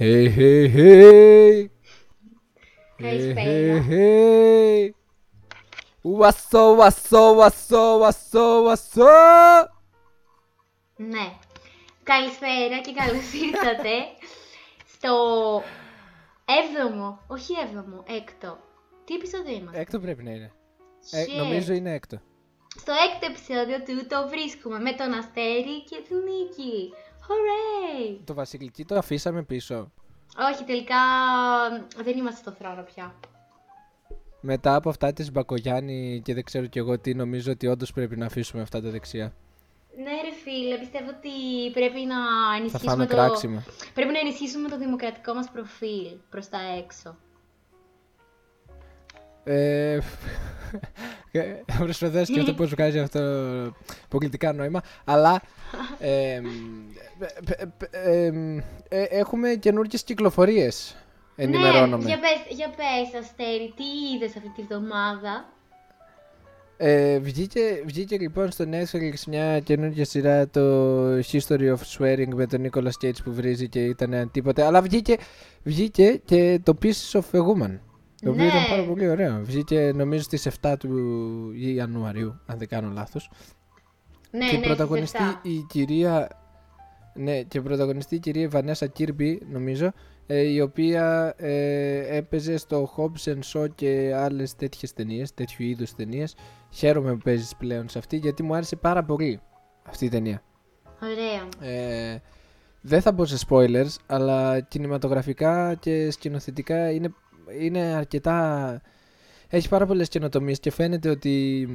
Hey, hey, hey. Καλησπέρα. Hey, hey. What's up, what's up, what's up, what's up, what's up? Ναι. Καλησπέρα και καλώς ήρθατε στο έβδομο, όχι έβδομο, έκτο. Τι επεισόδιο είμαστε; Έκτο πρέπει να είναι. Ε, Shit. νομίζω είναι έκτο. Στο έκτο επεισόδιο του το βρίσκουμε με τον Αστέρη και την Νίκη. Hooray! Το βασιλική το αφήσαμε πίσω. Όχι, τελικά δεν είμαστε στο θρόνο πια. Μετά από αυτά της Μπακογιάννη και δεν ξέρω κι εγώ τι, νομίζω ότι όντως πρέπει να αφήσουμε αυτά τα δεξιά. Ναι ρε φίλε, πιστεύω ότι πρέπει να Θα ενισχύσουμε φάμε το... κράξιμο. Πρέπει να ενισχύσουμε το δημοκρατικό μας προφίλ προς τα έξω. Ε, θα προσπαθώ να σκεφτώ πώς βγάζει αυτό πολιτικά νόημα, αλλά ε, π- π- ε, ε, έχουμε καινούργιες κυκλοφορίες, ενημερώνομαι. Ναι, για πες, για πες Αστέρη, τι είδες αυτή τη βδομάδα; Ε, βγήκε, βγήκε λοιπόν στο Netflix μια καινούργια σειρά το History of Swearing με τον Nicolas Cage που βρίζει και ήταν τίποτα. Αλλά βγήκε, βγήκε και το Pieces of a Woman. Το οποίο Ναι. ήταν πάρα πολύ ωραίο. Βγήκε νομίζω στις 7 του Ιανουαρίου, αν δεν κάνω λάθος. Ναι, και ναι, πρωταγωνιστεί στις 7. η κυρία. Ναι, και πρωταγωνιστεί η κυρία Βανέσα Κίρμπι, νομίζω, ε, η οποία ε, έπαιζε στο Hobbs and Shaw και άλλες τέτοιες ταινίες, τέτοιου είδους ταινίες. Χαίρομαι που παίζεις πλέον σε αυτή, γιατί μου άρεσε πάρα πολύ αυτή η ταινία. Ωραία. Ε, δεν θα μπω σε spoilers, αλλά κινηματογραφικά και σκηνοθετικά είναι, είναι αρκετά... Έχει πάρα πολλές καινοτομίες και φαίνεται ότι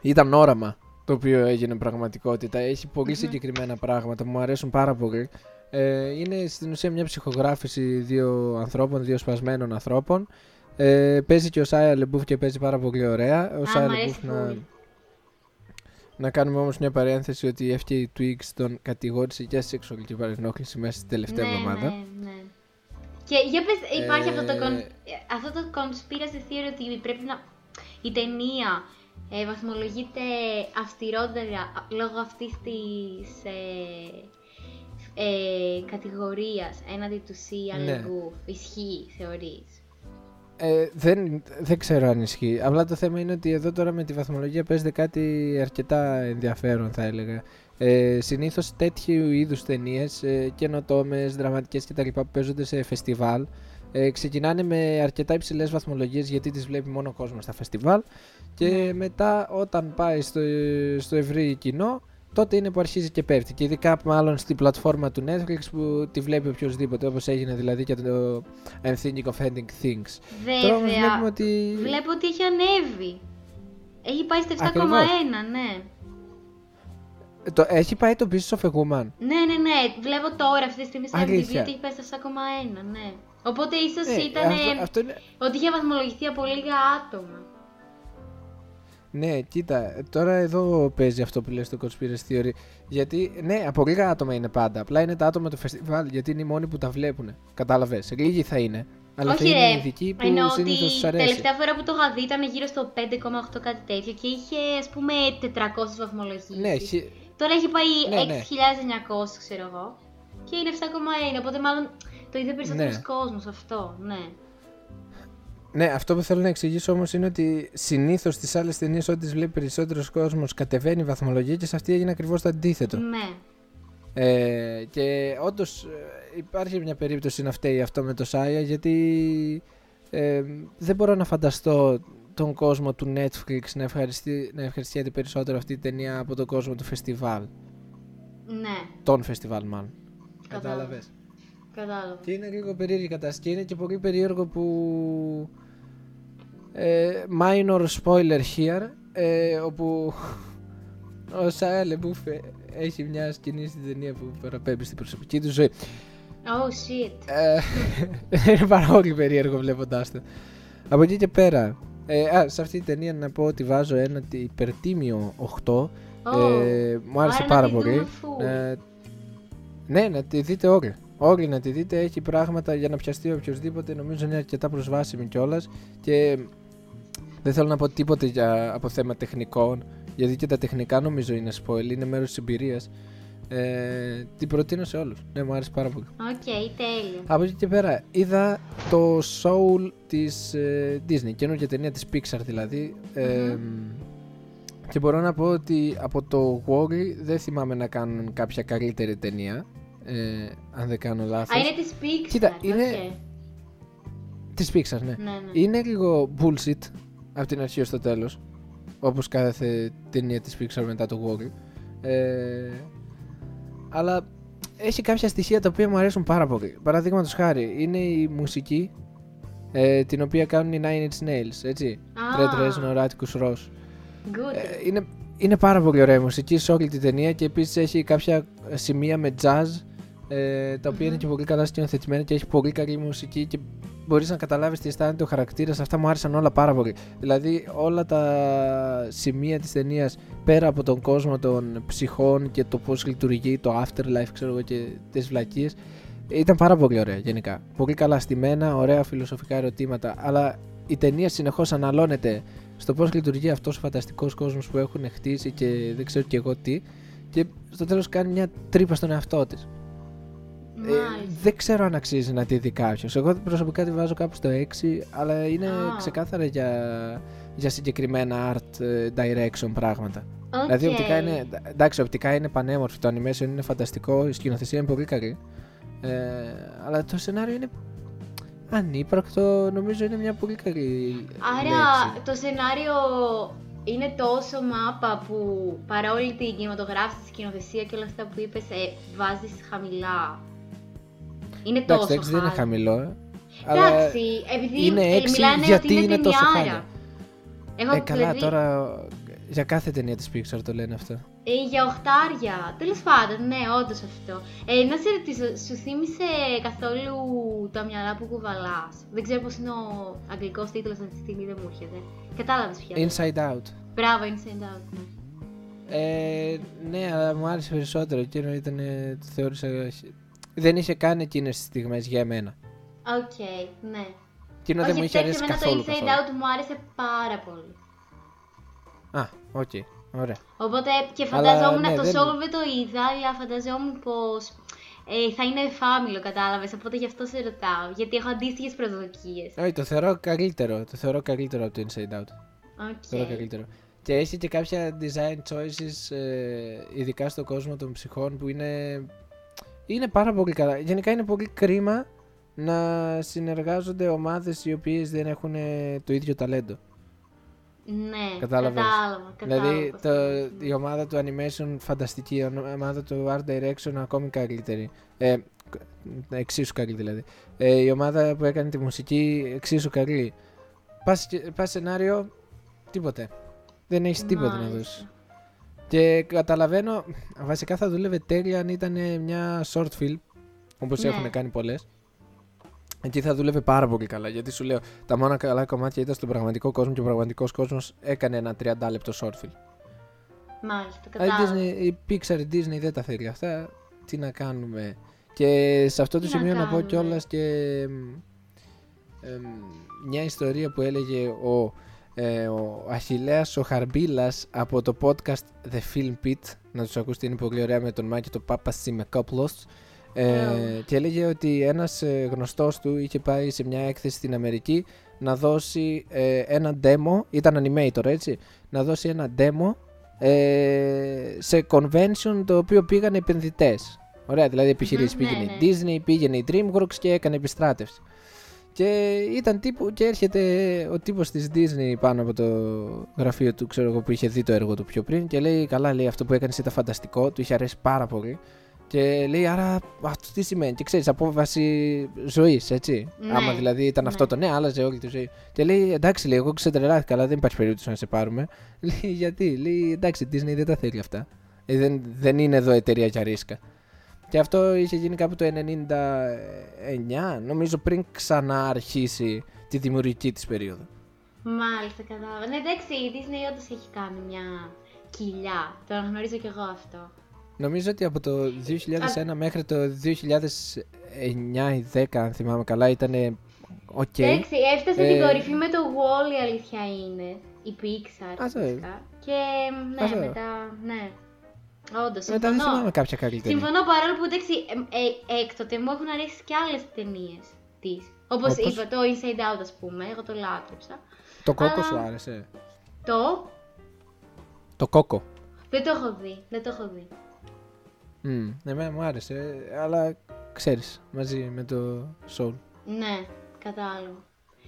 ήταν όραμα το οποίο έγινε πραγματικότητα. Έχει πολύ Μμμ. συγκεκριμένα πράγματα που μου αρέσουν πάρα πολύ. Ε, είναι στην ουσία μια ψυχογράφηση δύο ανθρώπων, δύο σπασμένων ανθρώπων. Ε, παίζει και ο Σάια Λεμπούφ και παίζει πάρα πολύ ωραία. Ο Α, Σάια μ' αρέσει Λεμπούφ να, πολύ. να κάνουμε όμως μια παρένθεση ότι η FK Twigs τον κατηγόρησε για σεξουαλική παρενόχληση μέσα στην τελευταία ναι, εβδομάδα. Ναι, ναι. Και για πες, υπάρχει αυτό, το Ε, con- αυτό το conspiracy theory ότι πρέπει να... Η ταινία ε, βαθμολογείται αυστηρότερα λόγω αυτής της ε, ε, κατηγορίας έναντι του Σία Ναι. Λεγκούφ. Ισχύει, θεωρείς. Ε, δεν, δεν ξέρω αν ισχύει. Απλά το θέμα είναι ότι εδώ τώρα με τη βαθμολογία παίζεται κάτι αρκετά ενδιαφέρον θα έλεγα. Ε, Συνήθως τέτοιου είδους ταινίες, ε, καινοτόμες, δραματικές κτλ. που παίζονται σε φεστιβάλ, ε, ξεκινάνε με αρκετά υψηλές βαθμολογίες γιατί τις βλέπει μόνο ο κόσμος στα φεστιβάλ. Και Ναι. μετά, όταν πάει στο, στο ευρύ κοινό, τότε είναι που αρχίζει και πέφτει. Και ειδικά μάλλον στην πλατφόρμα του Netflix που τη βλέπει οποιοδήποτε, όπως έγινε δηλαδή και το I'm thinking of ending things. Τώρα όμως βλέπουμε Βέβαια, ότι. βλέπω ότι έχει ανέβει. Έχει πάει στα 7,1, Ακριβώς. ναι. Το, έχει πάει το Pieces of a Woman. Ναι, ναι, ναι. Βλέπω τώρα αυτή τη στιγμή στα MTV Αλήθεια. ότι έχει πάει στα 7,1, ναι. Οπότε ίσως Ναι, ήταν αυτό, αυτό είναι... ότι είχε βαθμολογηθεί από λίγα άτομα. Ναι, κοίτα, τώρα εδώ παίζει αυτό που λες το Conspiracy Theory. Γιατί, ναι, από λίγα άτομα είναι πάντα. Απλά είναι τα άτομα του φεστιβάλ, γιατί είναι οι μόνοι που τα βλέπουν. Κατάλαβες. Λίγοι θα είναι. Αλλά Όχι, θα είναι ρε. ειδικοί που Εννοώ συνήθως ότι τους αρέσει. τελευταία φορά που το είχα δει ήταν γύρω στο 5,8 κάτι τέτοιο και είχε ας πούμε 400 βαθμολογίες. Ναι, έχει... Τώρα έχει πάει Ναι, ναι. 6.900 ξέρω εγώ και είναι 7,1 οπότε μάλλον το είδε περισσότερος Ναι. κόσμος αυτό, ναι. ναι, αυτό που θέλω να εξηγήσω όμως είναι ότι συνήθως στις άλλες ταινίες, ό,τι τις βλέπει περισσότερος κόσμος, κατεβαίνει η βαθμολογία και σε αυτή έγινε ακριβώς το αντίθετο. Ναι. Ε, και όντως υπάρχει μια περίπτωση να φταίει αυτό με το Σάια γιατί ε, δεν μπορώ να φανταστώ τον κόσμο του Netflix να, ευχαριστεί, να ευχαριστιέται περισσότερο αυτή η ταινία από τον κόσμο του φεστιβάλ. Ναι, Τον φεστιβάλ μάλλον. Κατάλαβα. Κατάλαβες. κατάλαβα. Και είναι λίγο περίεργη η κατάσταση και είναι και πολύ περίεργο που ε, minor spoiler here ε, όπου ο Σάια Λεμπούφ ε, έχει μια σκηνή στην ταινία που παραπέμπει στην προσωπική του ζωή. Oh shit. Ε, είναι πάρα πολύ περίεργο βλέποντάς το. Από εκεί και πέρα. Ε, α, σε αυτή την ταινία να πω ότι βάζω ένα τι- υπερτίμιο 8. Oh. Ε, μου άρεσε Άρα να πάρα τη πολύ. δούμε full. Ε, ναι, να τη δείτε όλοι. Όλοι να τη δείτε. Έχει πράγματα για να πιαστεί οποιοδήποτε. Νομίζω είναι αρκετά προσβάσιμη κιόλας. Και δεν θέλω να πω τίποτε για, από θέμα τεχνικών. Γιατί και τα τεχνικά νομίζω είναι spoiler, είναι μέρος της εμπειρίας. Ε, την προτείνω σε όλους. Ναι, μου άρεσε πάρα πολύ. Οκ, τέλειο. Από εκεί και πέρα είδα το Soul της ε, Disney, καινούργια ταινία της Pixar δηλαδή. Ε, και μπορώ να πω ότι από το Wall-E δεν θυμάμαι να κάνουν κάποια καλύτερη ταινία. Ε, αν δεν κάνω λάθος. Α, είναι της Pixar. Κοίτα, είναι- οκ. Της Pixar, ναι. Ναι, ναι. Είναι λίγο bullshit από την αρχή ως το τέλος. Όπως κάθε ταινία της Pixar μετά το Wall-E. Ε, αλλά έχει κάποια στοιχεία τα οποία μου αρέσουν πάρα πολύ. Παραδείγματος χάρη, είναι η μουσική ε, την οποία κάνουν οι Nine Inch Nails, έτσι. Α. Trent Reznor, Atticus Ross. Good. Ε, είναι, είναι πάρα πολύ ωραία η μουσική σε όλη την ταινία και επίσης έχει κάποια σημεία με jazz ε, τα οποία είναι και πολύ καλά σκηνοθετημένα και έχει πολύ καλή μουσική και μπορείς να καταλάβεις τι αισθάνεται ο χαρακτήρας. Αυτά μου άρεσαν όλα πάρα πολύ. Δηλαδή όλα τα σημεία της ταινίας πέρα από τον κόσμο των ψυχών και το πώς λειτουργεί το afterlife ξέρω εγώ και τις βλακίες ήταν πάρα πολύ ωραία γενικά. Πολύ καλά στημένα, ωραία φιλοσοφικά ερωτήματα αλλά η ταινία συνεχώς αναλώνεται στο πώς λειτουργεί αυτός ο φανταστικός κόσμος που έχουν χτίσει και δεν ξέρω και εγώ τι και στο τέλος κάνει μια τρύπα στον εαυτό της. Ε, Μάλιστα. δεν ξέρω αν αξίζει να τη δει κάποιος. Εγώ προσωπικά τη βάζω κάπου στο 6, αλλά είναι Α. ξεκάθαρα για, για συγκεκριμένα art ε, direction πράγματα. Οκ. Δηλαδή, οπτικά είναι, εντάξει, οπτικά είναι πανέμορφη, το animation είναι φανταστικό, η σκηνοθεσία είναι πολύ καλή. Ε, αλλά το σενάριο είναι ανύπαρκτο, νομίζω είναι μια πολύ καλή Άρα λέξη. το σενάριο είναι τόσο μάπα που παρόλη την κινηματογράφηση, τη σκηνοθεσία και όλα αυτά που είπες, ε, βάζεις χαμηλά. Είναι Εντάξει, τόσο το 6 δεν είναι χάλια. χαμηλό, ε, αλλά Εντάξει, επειδή είναι ε, έξι μιλάνε γιατί ότι είναι, είναι τόσο ταινιάρα. χάλια. Εγώ, ε, καλά, δηλαδή, τώρα για κάθε ταινία της Pixar το λένε αυτό. Ε, για οχτάρια. Τέλος πάντων, ναι, όντως αυτό. Ε, να σε ρωτήσω, σου θύμισε καθόλου τα μυαλά που κουβαλάς; Δεν ξέρω πώς είναι ο αγγλικός τίτλος αυτή τη στιγμή, δεν μου έρχεται. Κατάλαβες πια. Inside Out. Μπράβο, Inside Out. Ναι. Ε, ναι, αλλά μου άρεσε περισσότερο. Εκείνο ήταν. ε, Το θεώρησα. Δεν είχε καν εκείνες τις στιγμές για εμένα. Οκ, ναι. Εκείνο δεν μου είχε εντάξει, αρέσει εμένα καθόλου. το Inside καθόλου. Out μου άρεσε πάρα πολύ. Α, οκ. Ωραία. Οπότε και Αλλά, φανταζόμουν ναι, το δεν- Soul δεν το είδα, αλλά φανταζόμουν πως ε, θα είναι εφάμιλο, κατάλαβες. Οπότε γι' αυτό σε ρωτάω. Γιατί έχω αντίστοιχες προσδοκίες. Όχι, το θεωρώ καλύτερο. Το θεωρώ καλύτερο από το Inside Out. Το θεωρώ Οκ. καλύτερο. Και έχει και κάποια design choices, ε, ειδικά στον κόσμο των ψυχών, που είναι, είναι πάρα πολύ καλά. Γενικά είναι πολύ κρίμα να συνεργάζονται ομάδες οι οποίες δεν έχουν ε, το ίδιο ταλέντο. Ναι, Κατάλαβες; κατάλαβα. κατάλαβα Δηλαδή πώς το, το- η ομάδα του animation φανταστική, η ομάδα του art direction ακόμη καλύτερη. Ε, κ- εξίσου καλή δηλαδή. Ε, η ομάδα που έκανε τη μουσική εξίσου καλή. Πας, και- πας σενάριο, τίποτε. Δεν έχεις τίποτα να Μάλιστα. Δώσεις. Και καταλαβαίνω, βασικά θα δούλευε τέλεια αν ήταν μια short film, όπως Ναι. έχουν κάνει πολλές. Εκεί θα δούλευε πάρα πολύ καλά. Γιατί σου λέω, τα μόνα καλά κομμάτια ήταν στον πραγματικό κόσμο και ο πραγματικός κόσμος έκανε ένα 30 λεπτό short film. Μάλιστα, Αλλά η, κατάλαβα. Disney, η Pixar, η Disney δεν τα θέλει αυτά. Τι να κάνουμε. Και σε αυτό το Τι να σημείο να, πω κάνουμε. κιόλας και εμ, εμ, μια ιστορία που έλεγε ο, ε, ο Αχιλέας ο Χαρμπίλας από το podcast The Film Pit να τους ακούσετε είναι πολύ ωραία με τον Μάκη το Πάπα Σιμεκόπλος ε, Oh. και έλεγε ότι ένας ε, γνωστός του είχε πάει σε μια έκθεση στην Αμερική να δώσει ε, ένα demo, ήταν animator έτσι, να δώσει ένα demo ε, σε convention το οποίο πήγαν επενδυτές. Ωραία, δηλαδή επιχειρήσεις. Μμμ, ναι, πήγαινε ναι. η Disney, πήγαινε η Dreamworks και έκανε επιστράτευση. Και ήταν τύπου και έρχεται ο τύπος της Disney πάνω από το γραφείο του, ξέρω εγώ, που είχε δει το έργο του πιο πριν και λέει, καλά λέει αυτό που έκανες ήταν φανταστικό, του είχε αρέσει πάρα πολύ. Και λέει, άρα αυτό τι σημαίνει. Και ξέρεις, απόβαση ζωής, έτσι. Ναι, Άμα δηλαδή ήταν ναι. αυτό το ναι, άλλαζε όλη τη ζωή. Και λέει, εντάξει, λέει, εγώ ξετρελάθηκα, αλλά δεν υπάρχει περίπτωση να σε πάρουμε. Λέει, γιατί, λέει, εντάξει, η Disney δεν τα θέλει αυτά. Ε, δεν, δεν είναι εδώ εταιρεία για ρίσκα. Και αυτό είχε γίνει κάπου το 99, νομίζω πριν ξανααρχίσει τη δημιουργική της περίοδο. Μάλιστα, κατάλαβα. Ναι, εντάξει, η Disney όντως έχει κάνει μια κοιλιά. Το αναγνωρίζω κι εγώ αυτό. Νομίζω ότι από το 2001 μέχρι το 2009 ή 10, αν θυμάμαι καλά, ήταν οκ. Εντάξει, έφτασε Ε, την κορυφή με το Wall-E, η αλήθεια είναι. Η Pixar, Ας το- φυσικά. Και ναι, ας το- μετά, ναι. Όντως, Μετά δεν συμφωνώ. θυμάμαι κάποια καλή ταινία. Συμφωνώ παρόλο που εντάξει, ε, ε, έκτοτε μου έχουν αρέσει και άλλες ταινίες της. Όπως Όπως; είπα, το Inside Out, ας πούμε, εγώ το λάτρεψα. Το Coco Αλλά- σου άρεσε; Το; Το Coco. Δεν το έχω δει. Δεν το έχω δει. Mm, εμένα μου άρεσε, αλλά ξέρεις, μαζί με το Soul. Ναι, κατάλαβα.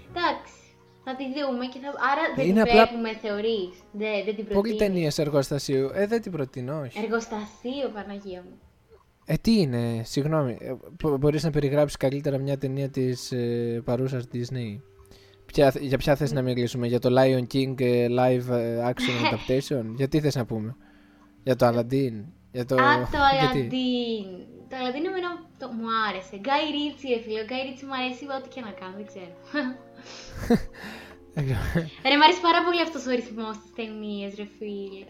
Εντάξει. Θα τη δούμε και θα. Άρα δεν Είναι την απλά- βλέπουμε, θεωρείς. Δεν, δεν την Πολλοί προτείνεις. ταινίες εργοστασίου; Ε, δεν την προτείνω, όχι. Εργοστασίο, Παναγία μου. Ε, τι είναι, συγγνώμη. Ε, μπο- μπορείς να περιγράψεις καλύτερα μια ταινία της ε, παρούσας Disney; Ποια, για ποια θες να μιλήσουμε, για το Lion King ε, live ε, action adaptation, για τι θες να πούμε; Για το Aladdin, για το... Α, το γιατί; Aladdin. Το Aladdin εμένα το, μου άρεσε. Guy Ritchie, ρε φίλε. Ο Guy Ritchie μου αρέσει ό,τι και να κάνω, δεν ξέρω. ρε, μου αρέσει πάρα πολύ αυτός ο ρυθμός στις ταινίες, ρε φίλε.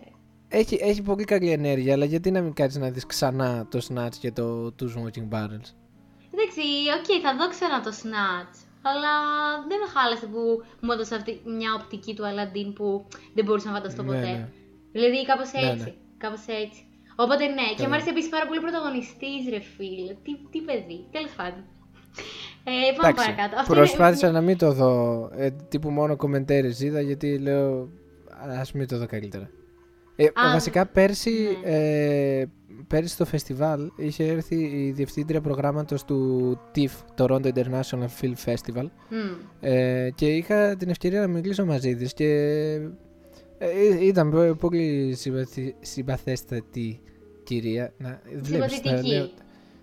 έχει, έχει πολύ καλή ενέργεια, αλλά γιατί να μην κάτσεις να δεις ξανά το Snatch και το Two Smoking Barrels; Εντάξει, οκ, θα δω ξανά το Snatch. Αλλά δεν με χάλασε που μου έδωσε αυτή μια οπτική του Aladdin που δεν μπορούσα να φανταστώ Ναι, ποτέ. ναι. Δηλαδή κάπως Ναι, έτσι. ναι. Κάπως έτσι. Οπότε ναι, και Καλά. μου άρεσε επίσης πάρα πολύ ο πρωταγωνιστής, ρε φίλε. Τι, τι παιδί, τέλος πάντων. Ε, πάμε Εντάξει, παρακάτω. Αυτό προσπάθησα είναι... να μην το δω, ε, τύπου μόνο κομμεντέρες είδα γιατί λέω ας μην το δω καλύτερα. Ε, Α, βασικά πέρσι, ναι. ε, πέρσι στο φεστιβάλ είχε έρθει η διευθύντρια προγράμματος του TIFF, Toronto International Film Festival Μμ. ε, και είχα την ευκαιρία να μιλήσω μαζί της και ε, ήταν πο- πολύ συμπαθη- συμπαθέστατη κυρία. Να, βλέπεις, τα, Συμπαθητική. λέω,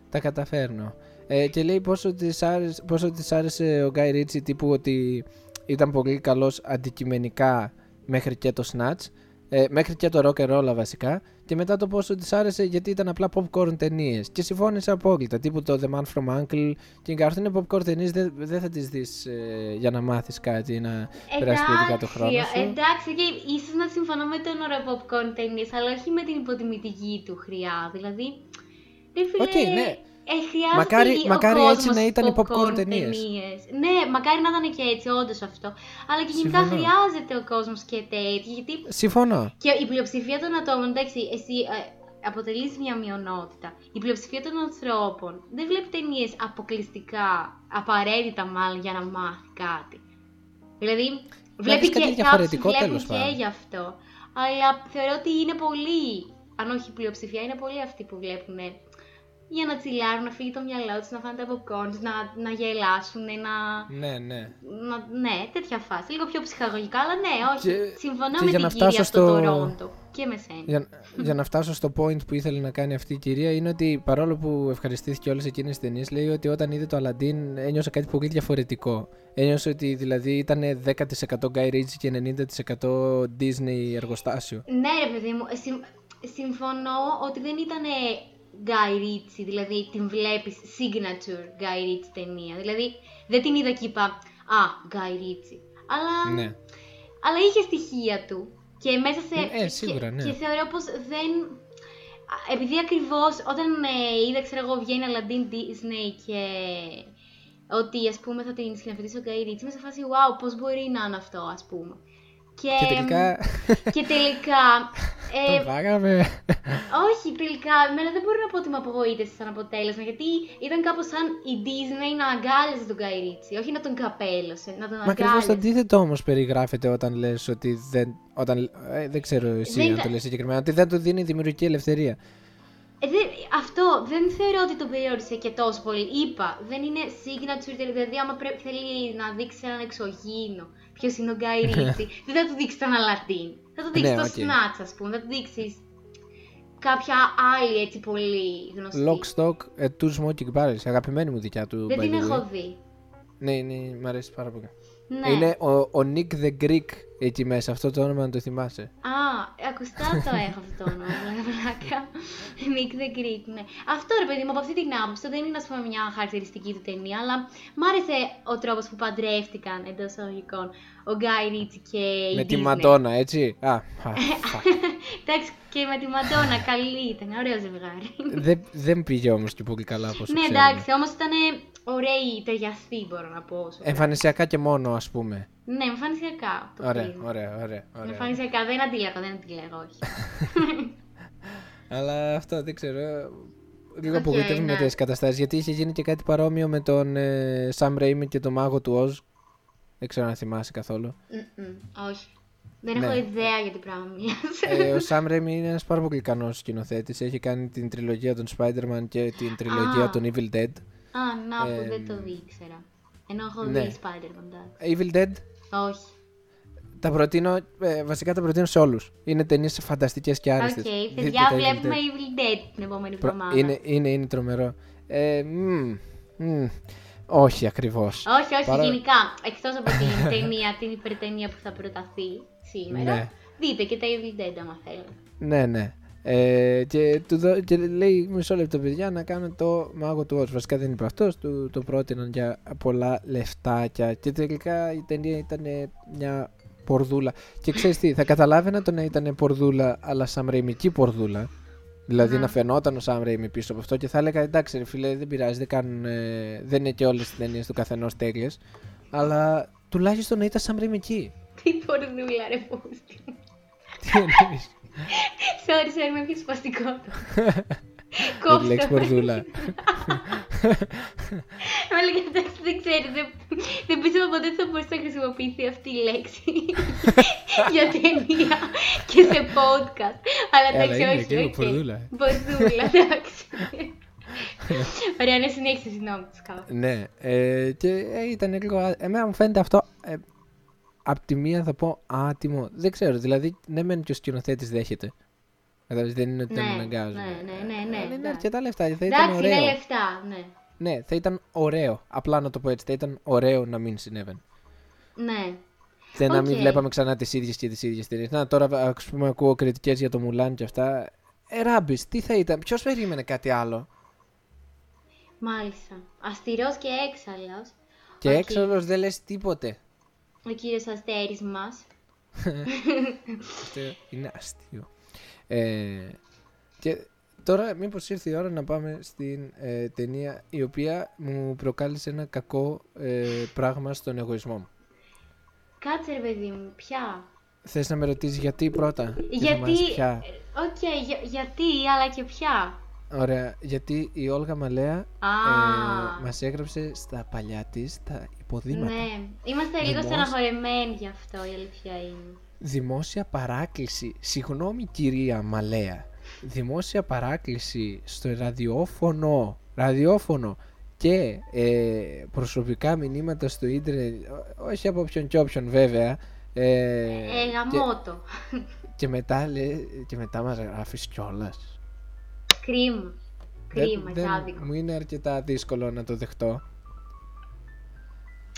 τα καταφέρνω. Ε, και λέει πόσο της, άρεσε, πόσο της άρεσε ο Γκάι Ρίτσι τύπου ότι ήταν πολύ καλός αντικειμενικά μέχρι και το Snatch, ε, μέχρι και το Rock and Roll βασικά και μετά το πόσο της άρεσε γιατί ήταν απλά popcorn ταινίες. Και συμφώνησε απόλυτα. Τύπου το The Man from Uncle και η είναι popcorn ταινίες, δεν, δεν θα τις δεις ε, για να μάθεις κάτι ή να περάσεις ποιοτικά το χρόνο σου. εντάξει, και ίσως να συμφωνώ με τον ωραίο popcorn ταινίες, αλλά όχι με την υποτιμητική του χροιά. Δηλαδή, ρε φίλε, Οκ, ναι. Ε, χρειάζεται Μακάρι- ο μακάρι κόσμος έτσι να ήταν οι popcorn popcorn ταινίες. ταινίες. Ναι, μακάρι να ήταν και έτσι, όντως αυτό. Αλλά και γενικά Συμφωνώ. χρειάζεται ο κόσμος και τέτοια, γιατί Συμφωνώ. και η πλειοψηφία των ατόμων, εντάξει, εσύ ε, αποτελείς μια μειονότητα. Η πλειοψηφία των ανθρώπων δεν βλέπει ταινίες αποκλειστικά, απαραίτητα μάλλον, για να μάθει κάτι. Δηλαδή, βλέπει δεις κάτι και διαφορετικό, κάποιους βλέπουν τέλος και πάντων. γι' αυτό. Αλλά θεωρώ ότι είναι πολύ, αν όχι η πλειοψηφία, είναι πολλοί αυτοί που βλέπουν για να τσιλάρουν, να φύγει το μυαλό τους, να φάνε τα popcorn, να, να γελάσουν, να, Ναι, ναι. να, ναι, τέτοια φάση. Λίγο πιο ψυχαγωγικά, αλλά ναι, όχι. Και- Συμφωνώ και με για την να φτάσω κυρία στο στο- Τορόντο και με σένα. Για, για να φτάσω στο point που ήθελε να κάνει αυτή η κυρία είναι ότι παρόλο που ευχαριστήθηκε όλες εκείνες τις ταινίες λέει ότι όταν είδε το Aladdin ένιωσε κάτι πολύ διαφορετικό. Ένιωσε ότι δηλαδή ήταν 10% Guy Ritchie και 90% Disney εργοστάσιο. Ναι, ρε παιδί μου, ε, συμ- συμφωνώ ότι δεν ήταν Guy Ritchie, δηλαδή την βλέπεις signature Guy Ritchie ταινία. Δηλαδή δεν την είδα και είπα Α, Guy Ritchie. Αλλά, Ναι. αλλά είχε στοιχεία του. Και μέσα σε. Ε, ε, σίγουρα, και, ναι. και θεωρώ πως δεν. α, Επειδή ακριβώς όταν ε, είδα, ξέρω εγώ, βγαίνει Aladdin Disney και ότι ας πούμε θα την σκηνοθετήσει ο Guy Ritchie, είμαι σε φάση wow, πώς μπορεί να είναι αυτό ας πούμε. Και, Και τελικά και τελικά. Ε, το φάγαμε. όχι, τελικά. Εμένα δεν μπορώ να πω ότι με απογοήτευσε σαν αποτέλεσμα. Γιατί ήταν κάπως σαν η Disney να αγκάλιαζε τον Guy Ritchie. Όχι να τον καπέλωσε, να τον Μα ακριβώς το αγκάλιαζε. αντίθετο όμως περιγράφεται όταν λες ότι δεν... Όταν, ε, δεν ξέρω εσύ Δεν αν ήταν- το λες συγκεκριμένα. Ότι δεν του δίνει δημιουργική ελευθερία. Ε, δεν- αυτό δεν θεωρώ ότι τον περιόρισε και τόσο πολύ. Είπα, δεν είναι signature, δηλαδή άμα πρέπει, θέλει να δείξει έναν εξωγήινο ποιος είναι ο Guy Ritchie, δεν θα του δείξεις τον Aladdin. Θα του δείξεις Ναι, το οκ. Snatch, ας πούμε. Θα του δείξεις κάποια άλλη έτσι πολύ γνωστή. Lock, Stock, ε, Two Smoking Barrels. Αγαπημένη μου δικιά του. δεν by την the way. έχω δει. Ναι, ναι, μ' αρέσει πάρα πολύ. Ναι. Είναι ο, ο Nick the Greek εκεί μέσα. Αυτό το όνομα να το θυμάσαι. Α, ακουστά το έχω αυτό το όνομα, πλάκα. Nick the Greek, ναι. Αυτό ρε παιδί μου, από αυτή την άποψη, δεν είναι ας πούμε μια χαρακτηριστική του ταινία, αλλά μ' άρεσε ο τρόπος που παντρεύτηκαν εντός εισαγωγικών ο Γκάι Ρίτσι και η Με τη Disney. Μαντόνα, έτσι. Α, α, fuck. Εντάξει, και με τη Μαντόνα, καλή ήταν, ωραίο ζευγάρι. δεν, δεν πήγε όμως και πολύ καλά όπως ναι, εντάξει, όμως ήταν ωραίοι, ταιριαστοί μπορώ να πω. όσο Εμφανισιακά και μόνο, ας πούμε. Ναι, εμφανισιακά. Ωραία, αποκλείω. ωραία, ωραία. ωραία. Εμφανισιακά, δεν αντιλέγω, δεν αντιλέγω, όχι. Αλλά αυτό δεν ξέρω. Λίγο Οκ, απογοητεύει με ναι. τέτοιε καταστάσεις. Γιατί είχε γίνει και κάτι παρόμοιο με τον ε, Sam Raimi και τον μάγο του Oz. Δεν ξέρω αν θυμάσαι καθόλου. Μμμ, Όχι. Δεν Ναι. έχω ιδέα για τι πράγμα μιλάς. ε, ο Sam Raimi είναι ένας πάρα πολύ ικανός σκηνοθέτης. Έχει κάνει την τριλογία των Spider-Man και την τριλογία Α. των Evil Dead. Α, να που ε, δεν το ήξερα. Ενώ έχω ναι. δει Spider-Man. τα- Evil Dead Όχι. τα προτείνω, ε, βασικά τα προτείνω σε όλους. Είναι ταινίες φανταστικές και Οκ, άραγε. παιδιά, βλέπουμε Evil Dead την επόμενη εβδομάδα. Είναι, είναι, είναι τρομερό. Ε, μμ, μμ, όχι ακριβώς. Όχι, όχι, Παρά- γενικά. Εκτός από την ταινία, την υπερτενία που θα προταθεί σήμερα. Ναι. Δείτε και τα Evil Dead άμα θέλετε. Ναι, ναι. Ε, και, του δω- και λέει μισό λεπτό παιδιά να κάνω το μάγο του Oz. Βασικά δεν είπε αυτός, του το πρότειναν για πολλά λεφτάκια. Και τελικά η ταινία ήταν μια πορδούλα. Και ξέρεις τι, θα καταλάβαινα το να ήταν πορδούλα, αλλά σαμρεϊμική πορδούλα. Δηλαδή Ναι. να φαινόταν ο Sam Raimi πίσω από αυτό και θα έλεγα εντάξει ρε φίλε δεν πειράζει, δεν, κάνουν, ε, δεν είναι και όλες τις ταινίες του καθενός τέλειες αλλά τουλάχιστον να ήταν Sam Raimi εκεί. Τι πορδούλα, ρε πούστη. Τι εννοείς, Sorry, sorry, με πιο σπαστικό το. με τη λέξη πορδούλα. Έλεγα εντάξει, δεν ξέρεις. Δεν, δεν πίστευα ποτέ ότι θα μπορούσε να χρησιμοποιηθεί αυτή η λέξη για ταινία και σε podcast. Αλλά Ε, αλλά εντάξει, είναι όχι. και λίγο οκ. πορδούλα. Πορδούλα, εντάξει. Ωραία, ναι, συνέχισε, συγγνώμη, τους κάνω. ναι, ε, και ε, ήταν λίγο. α- Εμένα μου φαίνεται αυτό. Ε, απ' τη μία θα πω άτιμο. Δεν ξέρω, δηλαδή ναι, μεν και ο σκηνοθέτης δέχεται. Κατάλαβες, δεν είναι ότι τον Ναι, αναγκάζουν. ναι, ναι, ναι, ναι, Αλλά είναι εντάξει. αρκετά λεφτά. Θα ήταν Εντάξει, είναι ωραίο. λεφτά, ναι. Ναι, θα ήταν ωραίο. Απλά να το πω έτσι. Θα ήταν ωραίο να μην συνέβαινε. Ναι. Και να μην Οκ. βλέπαμε ξανά τις ίδιες και τις ίδιες ταινίες. Να τώρα, ας πούμε, ακούω κριτικές για το Μουλάν και αυτά. Ε, ράμπης, τι θα ήταν, ποιος περίμενε κάτι άλλο; Μάλιστα. Αστηρός και έξαλλος. Και Οκ. έξαλλος δεν λες τίποτε. Ο κύριος Αστέρης μας. Αυτό είναι αστείο. Ε, και τώρα, μήπως ήρθε η ώρα να πάμε στην ε, ταινία η οποία μου προκάλεσε ένα κακό ε, πράγμα στον εγωισμό μου. Κάτσε ρε παιδί μου, ποια. Θες να με ρωτήσεις γιατί πρώτα. και θα Γιατί. μάθεις ποια. Οκ, για- γιατί, αλλά και ποια. Ωραία, γιατί η Όλγα Μαλέα Α. ε, μας έγραψε στα παλιά της τα υποδήματα. Ναι, είμαστε λίγο Δημόσ- στεναχωρεμένοι γι' αυτό, η αλήθεια είναι. Δημόσια παράκληση. Συγγνώμη κυρία Μαλέα. Δημόσια παράκληση στο ραδιόφωνο. Ραδιόφωνο. Και ε, προσωπικά μηνύματα στο ίντερνετ. ό- Όχι από όποιον και όποιον βέβαια. Ε, Ε, και, γαμώτο. και, μετά, λέ- και μετά μας γράφεις κιόλας. Κρίμα. Κρίμα, Δεν- και δεν- άδικο. Μου είναι αρκετά δύσκολο να το δεχτώ.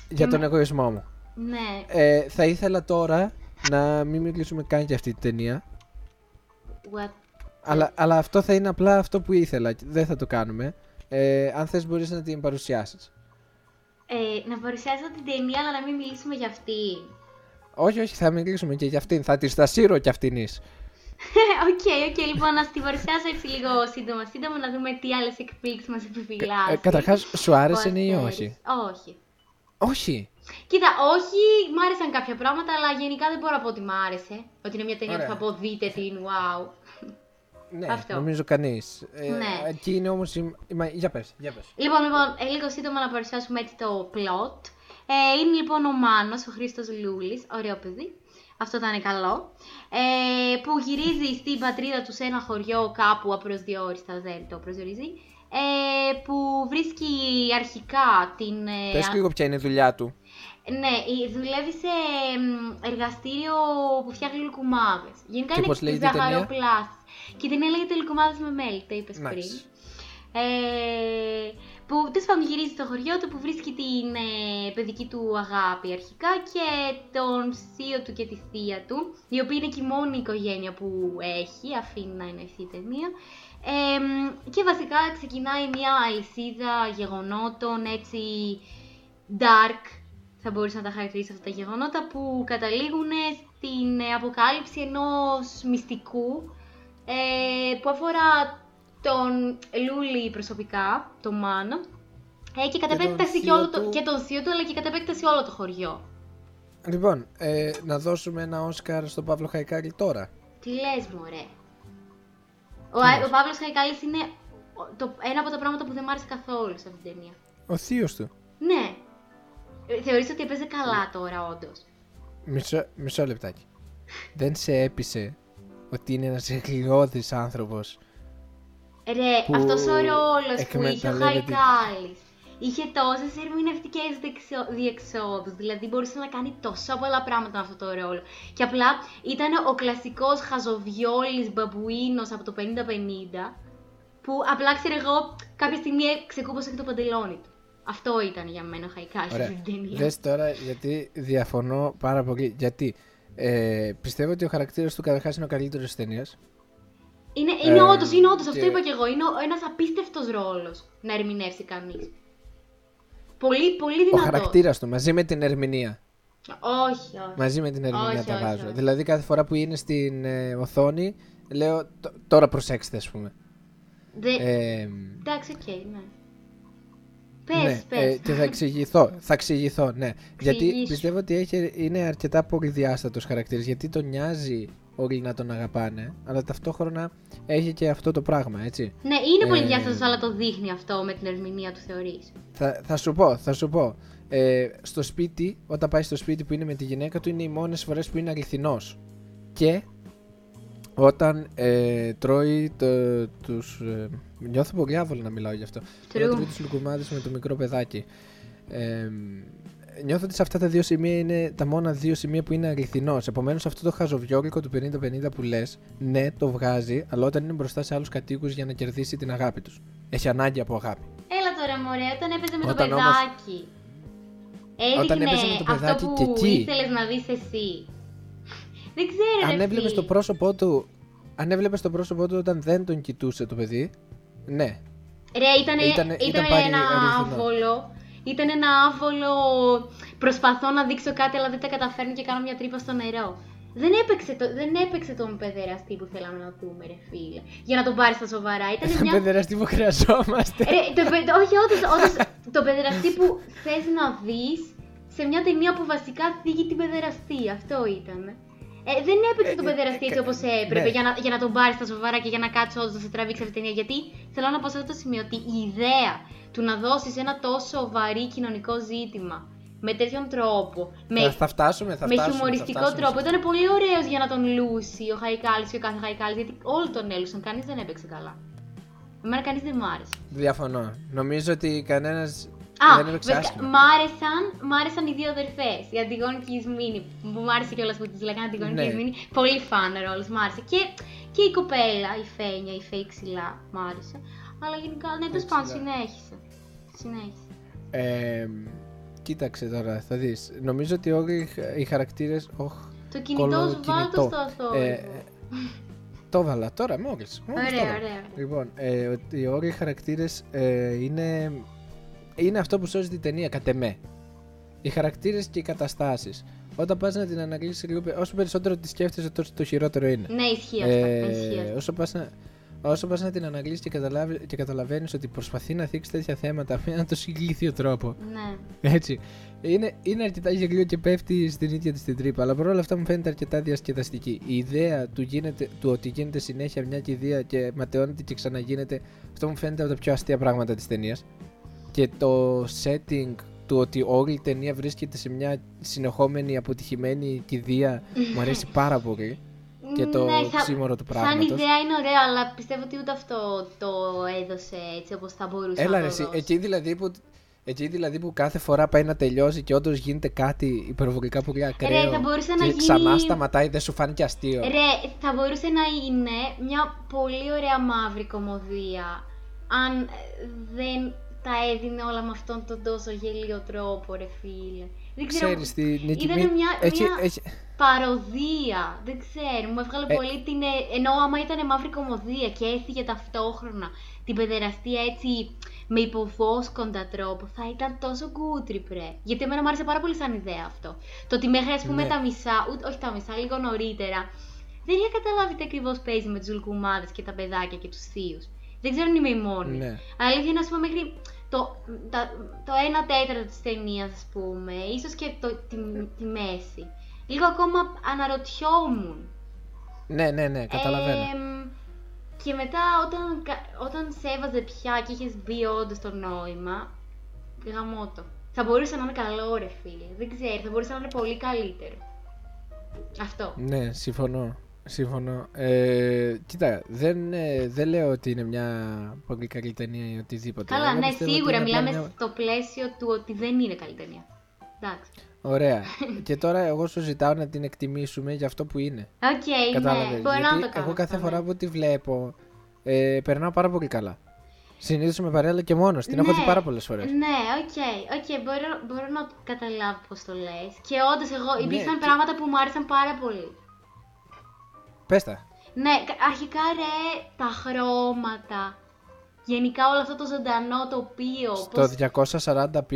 Για τον με- εγωισμό μου. Ναι, Ε, θα ήθελα τώρα να μην μιλήσουμε καν για αυτή τη ταινία. what; Αλλά, αλλά αυτό θα είναι απλά αυτό που ήθελα. και Δεν θα το κάνουμε. Ε, αν θες μπορείς να την παρουσιάσεις. Ε, να παρουσιάσω την ταινία, αλλά να μην μιλήσουμε για αυτή. Όχι, όχι, θα μιλήσουμε και για αυτήν. Θα τη στασίρω κι αυτήν. Οκ, οκ, λοιπόν, να την παρουσιάσω έτσι λίγο σύντομα, σύντομα, να δούμε τι άλλες εκπλήξεις μας επιφυλάσσει. Ε, Καταρχάς, σου άρεσε Ο ναι ή Αστέρης. όχι; Όχι. Όχι. Κοίτα, όχι, μ' άρεσαν κάποια πράγματα, αλλά γενικά δεν μπορώ να πω ότι μ' άρεσε. Ότι είναι μια ταινία Ωραία. που θα πω δείτε την, wow. Ναι, Αυτό. νομίζω κανείς. Ε, Ναι. Εκεί είναι όμως... η- η- μα- Για πες, για πες. Λοιπόν, λοιπόν, ε, λίγο σύντομα να παρουσιάσουμε έτσι το plot. Ε, είναι λοιπόν ο Μάνος, ο Χρήστος Λούλης, ωραίο παιδί. Αυτό ήταν καλό. Ε, που γυρίζει στην πατρίδα του σε ένα χωριό κάπου απροσδιόριστα, δεν το προσδιορίζει. Ε, που βρίσκει αρχικά την... ε, Πες λίγο ποια είναι η δουλειά του. Ναι, η- δουλεύει σε μ, εργαστήριο που φτιάχνει λουκουμάδες. Γενικά Και είναι πώς λέγεται η ταινία; ζαχαροπλάστης. Και η ταινία λέγεται λουκουμάδες με μέλι, το είπες Nice. πριν. Ε, που τέλος πάντων γυρίζει στο χωριό του που βρίσκει την ε, παιδική του αγάπη αρχικά και τον θείο του και τη θεία του, η οποία είναι και η μόνη οικογένεια που έχει, αφήνει να είναι αυτή η ταινία. Ε, μ, και βασικά ξεκινάει μια αλυσίδα γεγονότων έτσι dark, θα μπορούσα να τα χαρακτηρίσω αυτά τα γεγονότα, που καταλήγουν στην ε, αποκάλυψη ενός μυστικού ε, που αφορά τον Λούλη προσωπικά, τον Μάνο, ε, και κατ' Και τον επέκταση και, θείο όλο το, του. και τον θείο του, αλλά και κατ' επέκταση όλο το χωριό. Λοιπόν, ε, να δώσουμε ένα Όσκαρ στον Παύλο Χαϊκάκη τώρα. Τι λες μωρέ; Ο, Α- ο Παύλος Χαϊκάλης είναι ο- το, ένα από τα πράγματα που δεν μ' άρεσε καθόλου σε αυτήν την ταινία. Ο θείος του. Ναι. Ε, Θεωρείς ότι έπαιζε καλά τώρα, όντως; Μισό, μισό λεπτάκι. Δεν σε έπεισε ότι είναι ένας εγκλιώδη άνθρωπος. Ρε, Που αυτός ο ρόλος που είχε ο εκμεταλλεύεται- Χαϊκάλης είχε τόσες ερμηνευτικές δεξιο- διεξόδους, δηλαδή μπορούσε να κάνει τόσα πολλά πράγματα με αυτό το ρόλο. Και απλά ήταν ο κλασικός χαζοβιόλης μπαμπουίνος από το 50-50, που απλά ξέρω εγώ κάποια στιγμή ξεκούπωσε και το παντελόνι του. Αυτό ήταν για μένα ο Χαϊκάλης Ωραία. στην ταινία. Δες τώρα γιατί διαφωνώ πάρα πολύ. Γιατί ε, πιστεύω ότι ο χαρακτήρας του καταρχάς είναι ο καλύτερος της ταινίας. Είναι, είναι Ε, όντως, είναι όντως, αυτό και- είπα και εγώ. Είναι ο- ένας απίστευτος ρόλος να ερμηνεύσει κανείς. Πολύ, πολύ Ο δυνατός. χαρακτήρας του μαζί με την ερμηνεία. Όχι, όχι. Μαζί με την ερμηνεία Όχι, τα όχι, βάζω. όχι. Δηλαδή κάθε φορά που είναι στην ε, οθόνη λέω «Τ- τώρα προσέξτε ας πούμε. Δε... Ε, Εντάξει, οκ, ναι. Πες, ναι, πες. ε, και θα εξηγηθώ. Θα εξηγηθώ, ναι. Γιατί Εξηγήσου. πιστεύω ότι έχει, είναι αρκετά πολυδιάστατος χαρακτήρας. Γιατί τον νοιάζει όλοι να τον αγαπάνε, αλλά ταυτόχρονα έχει και αυτό το πράγμα, έτσι. Ναι, είναι πολύ Ε, διάστατος, αλλά το δείχνει αυτό με την ερμηνεία του θεωρείς. Θα, θα σου πω, θα σου πω. Ε, στο σπίτι, όταν πάει στο σπίτι που είναι με τη γυναίκα του, είναι οι μόνες φορές που είναι αληθινός. Και όταν ε, τρώει το, τους... Ε, νιώθω πολύ άβολο να μιλάω γι' αυτό. Όταν True. τρώει τους λουκουμάδες με το μικρό παιδάκι. Ε, νιώθω ότι σε αυτά τα δύο σημεία είναι τα μόνα δύο σημεία που είναι αληθινός. Επομένως αυτό το χαζοβιόλικο του 50-50 που λες, ναι το βγάζει, αλλά όταν είναι μπροστά σε άλλους κατοίκους για να κερδίσει την αγάπη τους. Έχει ανάγκη από αγάπη. Έλα τώρα, μωρέ, όταν έπαιζε με Όταν το όμως- παιδάκι. Έδειχνε Όταν έπαιζε με το παιδάκι αυτό και που εκεί. ήθελες να δεις εσύ. Δεν ξέρω, αν ρε έβλεπες φίλε. το πρόσωπό του. Αν έβλεπες το πρόσωπό του όταν δεν τον κοιτούσε το παιδί, ναι. Ρε, ήτανε, Ήτανε- ήτανε ήταν πάλι ένα αληθινός. Άβολο. Ήταν ένα άβολο. Προσπαθώ να δείξω κάτι, αλλά δεν τα καταφέρνω και κάνω μια τρύπα στο νερό. Δεν έπαιξε, το, δεν έπαιξε τον παιδεραστή που θέλαμε να δούμε, ρε φίλε. Για να τον πάρεις στα σοβαρά. Ήταν Τον μια. παιδεραστή που χρειαζόμαστε. Ρε, το, παι- όχι, όντως, όντως, το παιδεραστή που θες να δεις σε μια ταινία που βασικά θίγει την παιδεραστή. Αυτό ήταν. Ε, δεν έπαιξε Ε, τον ε, παιδεραστή ε, έτσι κα- όπως έπρεπε ναι. για, να, για να τον πάρει στα σοβαρά και για να κάτσει όντω να σε τραβήξει αυτή την ταινία. Γιατί θέλω να πω σε αυτό το σημείο ότι η ιδέα του να δώσεις ένα τόσο βαρύ κοινωνικό ζήτημα με τέτοιον τρόπο, με, Θα, θα φτάσουμε, θα με φτάσουμε. χιουμοριστικό θα φτάσουμε τρόπο, σε- ήταν πολύ ωραίος για να τον λούσει ο Χαϊκάλης και ο κάθε Χαϊκάλης. Γιατί όλοι τον έλουσαν, κανείς δεν έπαιξε καλά. Εμένα κανείς δεν μου άρεσε. Διαφωνώ. Νομίζω ότι κανένας Α, δεν έπαιξε βασικά, άσχημα. μ' άρεσαν, μ' άρεσαν οι δύο αδερφές. Η Αντιγόνη και η Ισμήνη. Που μου άρεσε κιόλας που τις λέγανε Αντιγόνη και Ναι. η Ισμήνη. Πολύ φαν ρόλος, μ' άρεσε. Και, και η κοπέλα, η Φένια, η Φέη ξυλά, μ' άρεσε. Αλλά γενικά, ναι, τέλος πάντων, ξυλά. συνέχισε. Συνέχισε. Ε, κοίταξε τώρα, θα δεις. Νομίζω ότι όλοι οι χα- οι χαρακτήρες... Οχ, Το κινητός σου βάλτο κολοκινητό. στο αθόρυβο. Ε, το έβαλα τώρα, μόλις. μόλις Ωραία, το έβαλα. ωραία. Λοιπόν, ε, ότι όλοι οι χαρακτήρες ε, είναι, είναι αυτό που σώζει την ταινία, κατ' εμέ. Οι χαρακτήρες και οι καταστάσεις. Όταν πας να την αναλύσεις λίγο, πε- όσο περισσότερο τη σκέφτεσαι, τόσο το χειρότερο είναι. Ναι, ισχύει αυτό. ισχύει αυτό. όσο πας να, όσο πας να την αναλύσεις και, καταλάβει, και καταλαβαίνεις ότι προσπαθεί να θίξει τέτοια θέματα με έναν τόσο ηλίθιο τρόπο. Ναι. Έτσι. Είναι, είναι αρκετά γελίο και πέφτει στην ίδια της την τρύπα. Αλλά παρόλα αυτά μου φαίνεται αρκετά διασκεδαστική. Η ιδέα του, γίνεται, του ότι γίνεται συνέχεια μια κηδεία και ματαιώνεται και ξαναγίνεται, αυτό μου φαίνεται από τα πιο αστεία πράγματα της ταινίας. Και το setting του ότι όλη η ταινία βρίσκεται σε μια συνεχόμενη αποτυχημένη κηδεία μου αρέσει πάρα πολύ. Και το Ναι, θα- ξύμορο του Σαν πράγματος. ιδέα είναι ωραία, αλλά πιστεύω ότι ούτε αυτό το έδωσε έτσι όπως θα μπορούσε Έλα να ρε, το εσύ, δώσει. εκεί δηλαδή που Εκεί δηλαδή που κάθε φορά πάει να τελειώσει και όντως γίνεται κάτι υπερβολικά πολύ ακραίο. θα μπορούσε και να γίνει- ξανά σταματάει, δεν σου φάνηκε αστείο. Ρε, θα μπορούσε να είναι μια πολύ ωραία μαύρη κομμωδία αν ε, δεν τα έδινε όλα με αυτόν τον τόσο γελίο τρόπο, ρε φίλε. Δεν ξέρω, Ξέρεις τι, Νίκη, Ήτανε μην- μια- έτσι, μια- έτσι- παροδία, δεν ξέρω, μου έβγαλε Ε. πολύ την... ε, Ενώ άμα ήταν μαύρη κομμωδία και έφυγε ταυτόχρονα την παιδεραστία έτσι με υποβόσκοντα τρόπο, θα ήταν τόσο κούτρι πρέ. Γιατί εμένα μου άρεσε πάρα πολύ σαν ιδέα αυτό. Το ότι μέχρι ας πούμε Ναι. τα μισά, ούτε, όχι τα μισά, λίγο νωρίτερα, δεν είχα καταλάβει τι ακριβώς παίζει με τους λουκουμάδες και τα παιδάκια και τους θείους. Δεν ξέρω αν είμαι η μόνη. Ναι. Αλήθεια είναι, ας πούμε, μέχρι το, τα, το 1 τέταρτο της ταινίας, ας πούμε, ίσως και το, τη, τη μέση. Λίγο ακόμα αναρωτιόμουν. ναι, ναι, ναι, καταλαβαίνω. Εμ, Και μετά όταν, κα- όταν σε έβαζε πια και είχες μπει όντως το νόημα, γαμώτο. Θα μπορούσε να είναι καλό ρε φίλε. Δεν ξέρω, θα μπορούσε να είναι πολύ καλύτερο. Αυτό. Ναι, συμφωνώ. Συμφωνώ. Ε, κοίτα, δεν, ε, δεν λέω ότι είναι μια πολύ καλή ταινία ή οτιδήποτε. Καλά, Εγώ ναι, πιστεύω ότι σίγουρα είναι απλά μιλάμε μια- στο πλαίσιο του ότι δεν είναι καλή ταινία. Εντάξει. Ωραία. και τώρα εγώ σου ζητάω να την εκτιμήσουμε για αυτό που είναι. Οκ, ναι, Κατάλαβες. μπορώ Γιατί να το κάνω. εγώ κάθε αυτό, φορά ναι. που τη βλέπω ε, περνάω πάρα πολύ καλά. Συνήθως με παρέα και μόνος. Την έχω δει Ναι, πάρα πολλές φορές. Ναι, οκ, οκ, μπορώ, μπορώ να καταλάβω πώς το λες. Και όντως, εγώ Ναι, υπήρχαν και- πράγματα που μου άρεσαν πάρα πολύ. Πες τα. Ναι, κα- αρχικά ρε, τα χρώματα. Γενικά όλο αυτό το ζωντανό τοπίο. Στο πώς- 240p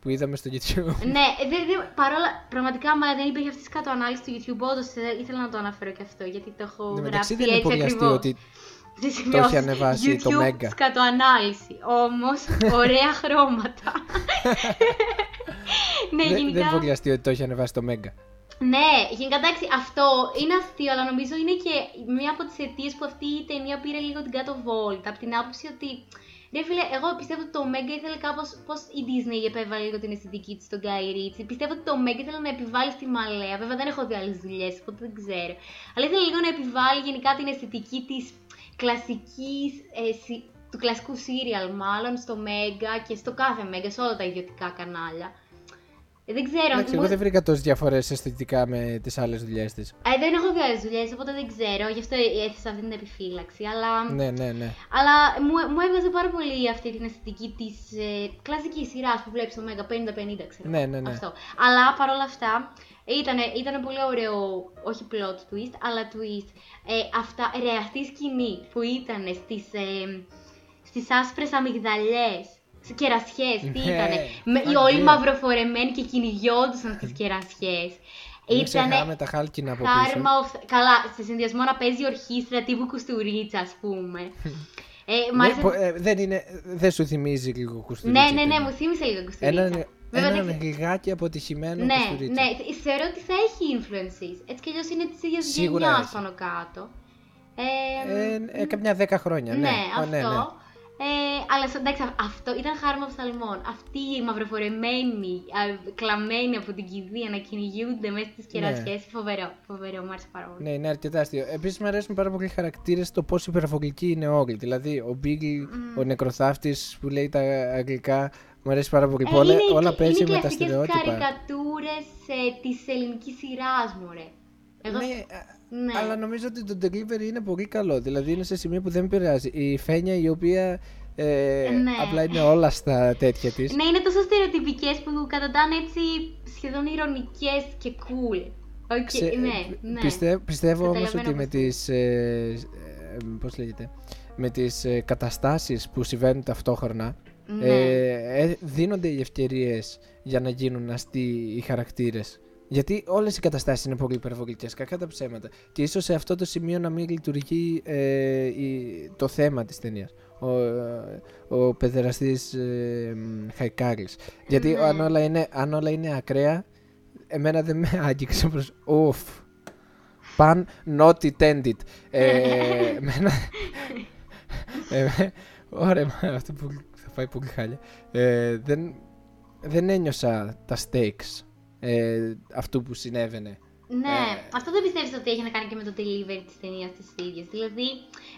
που είδαμε στο YouTube. Ναι, δε, δε, παρόλα. Πραγματικά, άμα δεν υπήρχε αυτή η κακή ανάλυση του YouTube, όντως ήθελα να το αναφέρω και αυτό. Γιατί το έχω Εν τω γράψει μεταξύ δεν είναι έτσι πολύ αστείο ακριβώς. ότι Στις το έχει σημειώσεις. ανεβάσει το YouTube Mega. σκατοανάλυση. Όμως, ωραία χρώματα. ναι, δεν, γενικά. δεν είναι πολύ αστείο ότι το έχει ανεβάσει το Mega. Ναι, γενικά εντάξει, αυτό είναι αστείο, αλλά νομίζω είναι και μία από τις αιτίες που αυτή η ταινία πήρε λίγο την κάτω βόλτα. Από την άποψη ότι. Ρε φίλε, εγώ πιστεύω ότι το Omega ήθελε κάπως. Πώς η Disney επέβαλε λίγο την αισθητική της στον Guy Ritchie. Πιστεύω ότι το Omega ήθελε να επιβάλλει στη μαλέα. Βέβαια δεν έχω δει άλλες δουλειές, οπότε δεν ξέρω. Αλλά ήθελε λίγο να επιβάλλει γενικά την αισθητική της κλασικής. Ε, συ- του κλασικού serial μάλλον στο Mega και στο κάθε Mega, σε όλα τα ιδιωτικά κανάλια. Ε, δεν ξέρω. Εντάξει, μου- εγώ δεν βρήκα τόσες διαφορές αισθητικά με τις άλλες δουλειές της. ε, δεν έχω δει άλλε δουλειές, οπότε δεν ξέρω. Γι' αυτό έθεσα αυτή την επιφύλαξη. Αλλά, Ναι, ναι, ναι. αλλά μου, μου έβγαζε πάρα πολύ αυτή την αισθητική της ε, κλασική σειρά που βλέπεις στο Μέγα 50-50, ξέρω. Ναι, ναι, ναι. Αυτό. Αλλά παρόλα αυτά ήταν, ήταν πολύ ωραίο, όχι plot twist, αλλά twist. Ε, αυτά, ρε, αυτή η σκηνή που ήταν στις, ε, στις άσπρες αμυγδαλιές, σε κερασιές, τι Ναι, ήτανε. Με, οι fuck όλοι yeah. μαυροφορεμένοι και κυνηγιόντουσαν στις κερασιές. Μην Ήτανε ξεχνάμε τα χάλκινα από πίσω. Χάρμα, of- καλά, σε συνδυασμό να παίζει ορχήστρα τύπου κουστουρίτσα, ας πούμε. ε, μ' Ναι, άρεσε- πο- ε, δεν, είναι, δεν σου θυμίζει λίγο κουστουρίτσα. ναι, ναι, ναι, ταινία. μου θύμισε λίγο κουστουρίτσα. Έναν, Βέβαια, έναν δεν ξε- λιγάκι αποτυχημένο ναι, κουστουρίτσα. ναι, θεωρώ ότι θα έχει influences. Έτσι κι αλλιώς είναι της ίδιας Σίγουρα γενιάς έχει. πάνω κάτω. Ε, Ε, ε, καμιά δέκα χρόνια, ναι. ναι, Ω, αυτό. ναι, ναι. Ε, αλλά σε- εντάξει, α- αυτό ήταν χάρμα οφθαλμών. Αυτοί οι μαυροφορεμένοι, α, κλαμμένοι από την κηδεία να κυνηγούνται μέσα στις κερασιέ. Φοβερό, φοβερό, μου άρεσε πάρα πολύ. Ναι, είναι αρκετά αστείο. Επίσης, μου αρέσουν πάρα πολύ οι χαρακτήρες το πόσο υπερβολικοί είναι όλοι. Δηλαδή, ο Μπίγκλ, ο νεκροθάφτης που λέει τα αγγλικά, μου αρέσει πάρα πολύ. Ε, όλα, είναι, οι- όλα είναι παίζει οι με τα κλασικές στερεότυπα. καρικατούρες ε, της ελληνικής σειράς μου, ρε. Εγώ... Ναι, Ναι. αλλά νομίζω ότι το delivery είναι πολύ καλό. Δηλαδή, είναι σε σημείο που δεν επηρεάζει. Η Φένια η οποία ε, Ναι. απλά είναι όλα στα τέτοια της. Ναι, είναι τόσο στερεοτυπικές που καταντάνε έτσι σχεδόν ειρωνικές και cool. Οκ, Ξε- ναι, ναι. πιστε- πιστεύω όμως Καταλαβαίνω ότι με πώς τις, ε, ε, πώς λέγεται, με τις ε, καταστάσεις που συμβαίνουν ταυτόχρονα Ναι. ε, ε, δίνονται οι ευκαιρίες για να γίνουν αστεί οι χαρακτήρες. Γιατί όλες οι καταστάσεις είναι πολύ υπερβολικές, κακά τα ψέματα. Και ίσως σε αυτό το σημείο να μην λειτουργεί ε, η- το θέμα της ταινίας. Ο, ε, ο παιδεραστής ε, μ, Χαϊκάρης. Γιατί Ναι. αν, όλα είναι, αν όλα είναι ακραία, εμένα δεν με άγγιξε προς... Ουφ. Παν not intended. Ε, εμένα... ε, ωραία, μα, αυτό που θα πάει πολύ χάλια. Ε, δεν, δεν ένιωσα τα stakes ε, αυτού που συνέβαινε. Ναι, Ε, αυτό δεν πιστεύεις ότι έχει να κάνει και με το delivery της ταινίας της ίδιας. Δηλαδή,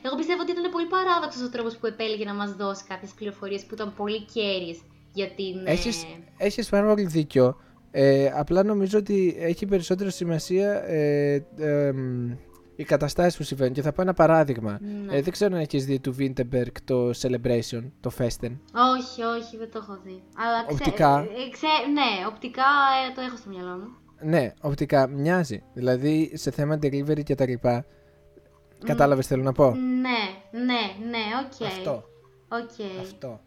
εγώ πιστεύω ότι ήταν πολύ παράδοξος ο τρόπος που επέλεγε να μας δώσει κάποιες πληροφορίες που ήταν πολύ κέρυες για την... ε, Έχεις, έχεις πάρα πολύ δίκιο. Ε, απλά νομίζω ότι έχει περισσότερο σημασία ε, ε, μ, οι καταστάσεις που συμβαίνουν. Και θα πω ένα παράδειγμα. Ναι. Ε, δεν ξέρω αν έχεις δει του Winterberg το Celebration, το Festen. Όχι, όχι, δεν το έχω δει. Αλλά ξέ- Οπτικά. ε, ξέ- ναι, οπτικά ε, το έχω στο μυαλό μου. Ναι, οπτικά μοιάζει. Δηλαδή σε θέμα delivery και τα λοιπά. Κατάλαβες θέλω να πω; Ναι, ναι, ναι, οκ. Αυτό. Οκ. Αυτό.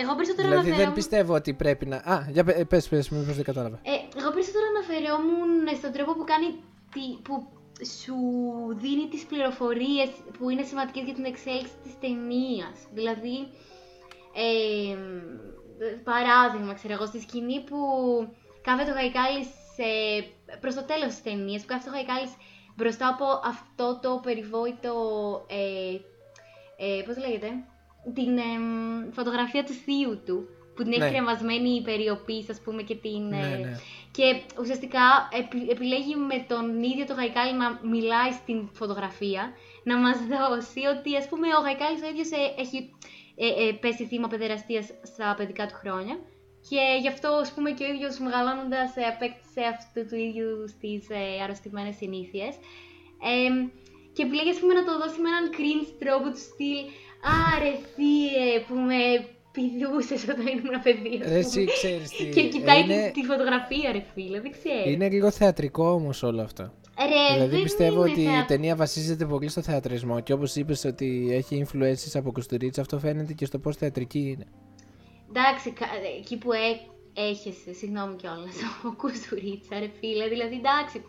Εγώ περισσότερο Δηλαδή δεν αναφερόμουν... πιστεύω ότι πρέπει να. Α, για πε- πες, πες, μήπως δεν κατάλαβα. Ε, εγώ περισσότερο αναφερόμουν στον τρόπο που κάνει. Τη, που σου δίνει τις πληροφορίες που είναι σημαντικές για την εξέλιξη της ταινίας. Δηλαδή, ε, παράδειγμα, ξέρω εγώ, στη σκηνή που κάθεται ο Γαϊκάλης ε, προς το τέλος της ταινίας, που κάθεται ο Γαϊκάλης μπροστά από αυτό το περιβόητο, ε, ε, πώς λέγεται, την εμ, φωτογραφία του θείου του, που την έχει Ναι. κρεμασμένη η περιοπής, ας πούμε, και την... Ναι, ε, ναι. Και ουσιαστικά επι- επιλέγει με τον ίδιο το Γαϊκάλη να μιλάει στην φωτογραφία, να μας δώσει ότι ας πούμε ο Γαϊκάλης ο ίδιος ε, έχει ε, ε, πέσει θύμα παιδεραστίας στα παιδικά του χρόνια και γι' αυτό ας πούμε και ο ίδιος μεγαλώνοντας ε, απέκτησε αυτού του ίδιου στις ε, αρρωστημένες συνήθειες. Ε, και επιλέγει ας πούμε να το δώσει με έναν cringe τρόπο του στυλ «Άρε θύε που με πηδούσες όταν ήμουν παιδί». ας Ρε, πούμε». εσύ ξέρεις τι. Και κοιτάει είναι, τη, τη φωτογραφία, ρε φίλε, δεν ξέρω. είναι λίγο θεατρικό όμως όλο αυτό. Ρε, δηλαδή δεν πιστεύω είναι ότι θεα- η ταινία βασίζεται πολύ στο θεατρισμό και όπως είπες ότι έχει influences από Κουστουρίτσα αυτό φαίνεται και στο πώς θεατρική είναι. Εντάξει, κα- ε, εκεί που έ, έχεσαι, συγγνώμη κιόλας, ο Κουστουρίτσα, ρε φίλε, δηλαδή εντάξει.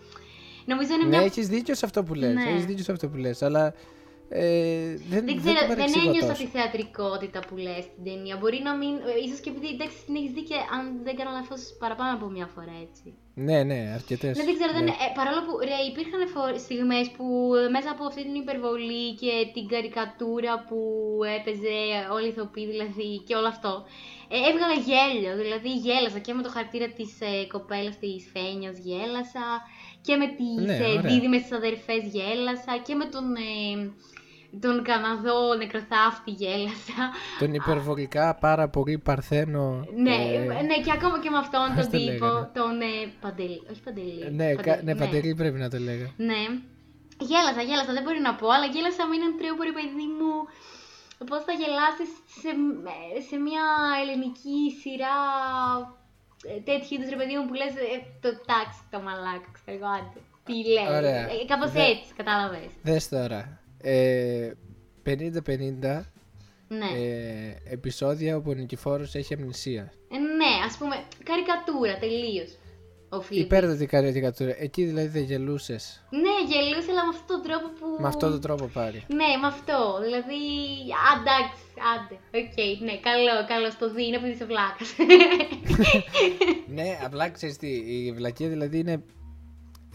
Νομίζω είναι Ναι, μια. έχεις δίκιο σε αυτό που λες, Ναι. έχεις δίκιο σε αυτό που λες, αλλά ε, δεν, Δεν το ξέρω, δεν παρεξηγώ ένιωσα τόσο. τη θεατρικότητα που λες στην ταινία. Μπορεί να μην. ε, ίσως και επειδή εντάξει την έχεις δει και αν δεν κάνω λάθος παραπάνω από μια φορά έτσι. Ναι, ναι, αρκετές. Ναι, δεν ξέρω, δεν, ναι. ε, παρόλο που ρε, υπήρχαν φο- στιγμές που ε, μέσα από αυτή την υπερβολή και την καρικατούρα που έπαιζε όλοι οι ηθοποιοί δηλαδή και όλο αυτό, ε, έβγαλε γέλιο, δηλαδή γέλασα και με το χαρακτήρα της ε, κοπέλας της Φένιας γέλασα και με τις Ναι, ε, ωραία. δίδυμες της αδερφές γέλασα και με τον, ε, τον Καναδό νεκροθάφτη γέλασα. Τον υπερβολικά πάρα πολύ παρθένο. Ναι, ε, ναι, και ακόμα και με αυτόν πώς τον το τύπο, λέγανε; τον ε, Παντελή, όχι Παντελή. ναι, κα- Παντελή, ναι, Παντελή πρέπει να το λέγα. Ναι. Γέλασα, γέλασα, δεν μπορεί να πω, αλλά γέλασα με έναν τρόπο, ρε παιδί μου, πώς θα γελάσεις σε, σε μια ελληνική σειρά ε, τέτοιου είδους, ρε παιδί μου, που λες ε, το τάξη, το μαλάκα, ξέρω εγώ, άντε. Τι λέει, Ωραία. ε, κάπως Δε- έτσι, κατάλαβες. Δες τώρα. Ε, 50-50 Ναι. ε, επεισόδια όπου ο Νικηφόρος έχει αμνησία. Ε, ναι, ας πούμε, καρικατούρα, τελείως. Οφείλει. Υπέρτατη καρικατούρα. Εκεί δηλαδή δεν γελούσες. Ναι, γελούσε, αλλά με αυτόν τον τρόπο που... Με αυτόν τον τρόπο πάλι. Ναι, με αυτό. Δηλαδή, α, εντάξει, άντε. Οκ, ναι, καλό, καλό στο δει, είναι επειδή είσαι βλάκας. ναι, απλά ξέρεις τι, η βλακεία δηλαδή είναι...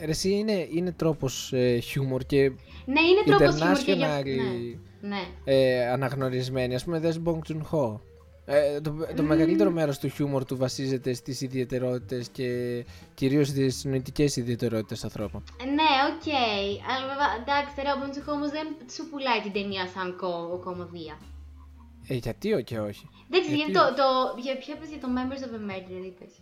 Ρε, εσύ είναι, είναι τρόπος ε, χιούμορ και ναι, είναι τρόπος χιούμορ και γι' αυτό. international Ναι, ναι. ε, αναγνωρισμένη. Ας πούμε, δες Bong Joon-ho. Ε, το, το μεγαλύτερο μέρος του χιούμορ του βασίζεται στις ιδιαιτερότητες και κυρίως στις νοητικές ιδιαιτερότητες ανθρώπων. Ναι, οκ. Αλλά βέβαια, εντάξει, τώρα ο Bong Joon-ho όμως δεν σου πουλάει την ταινία σαν κο, κομμωδία. Ε, γιατί ο και όχι. Εντάξει, Γιατί γιατί το, το, για ποιο είπες για το Members of a Murder, είπες.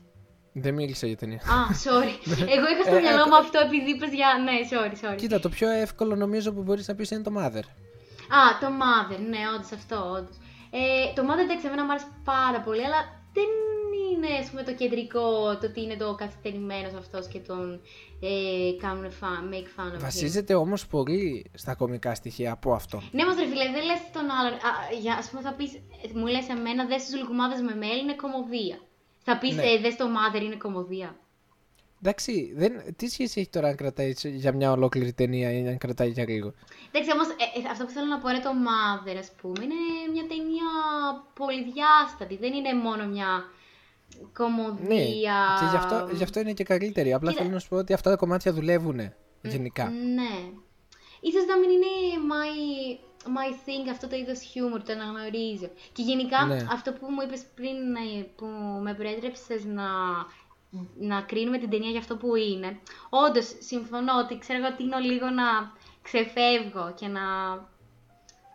Δεν μίλησα για ταινία. Α, sorry. Εγώ είχα στο Ε, μυαλό ε, μου αυτό επειδή είπες για... Ναι, sorry, sorry. Κοίτα, το πιο εύκολο νομίζω που μπορείς να πεις είναι το Mother. Α, το Mother, ναι, όντως αυτό, όντως. Ε, το Mother εντάξει, εμένα μου άρεσε πάρα πολύ, αλλά δεν είναι ας πούμε, το κεντρικό το ότι είναι το καθυστερημένος αυτός και τον ε, κάνουν fun, make fun of him. Βασίζεται όμως πολύ στα κομικά στοιχεία από αυτό. Ναι, μα ρε φίλε, δεν λες τον άλλον. Α, για, ας πούμε, θα πεις, μου λες εμένα, δες τους λουκουμάδες με μέλι είναι κομμωδία. Θα πεις, Ναι. ε, δες το Mother είναι κομμωδία. Εντάξει, δεν... τι σχέση έχει τώρα αν κρατάει για μια ολόκληρη ταινία ή αν κρατάει για λίγο; Εντάξει, όμως αυτό που θέλω να πω είναι το Mother, ας πούμε, είναι μια ταινία πολυδιάστατη. Δεν είναι μόνο μια Ναι, κομμωδία. και γι' αυτό, γι' αυτό είναι και καλύτερη. Απλά Κοίτα. θέλω να σου πω ότι αυτά τα κομμάτια δουλεύουν γενικά. Ναι. Ίσως να μην είναι my, my thing αυτό το είδος χιούμορ, το αναγνωρίζω. Και γενικά Ναι. αυτό που μου είπες πριν, ε, που με προέτρεψες να, να κρίνουμε την ταινία για αυτό που είναι. Όντως, συμφωνώ ότι ξέρω εγώ τείνω λίγο να ξεφεύγω και να...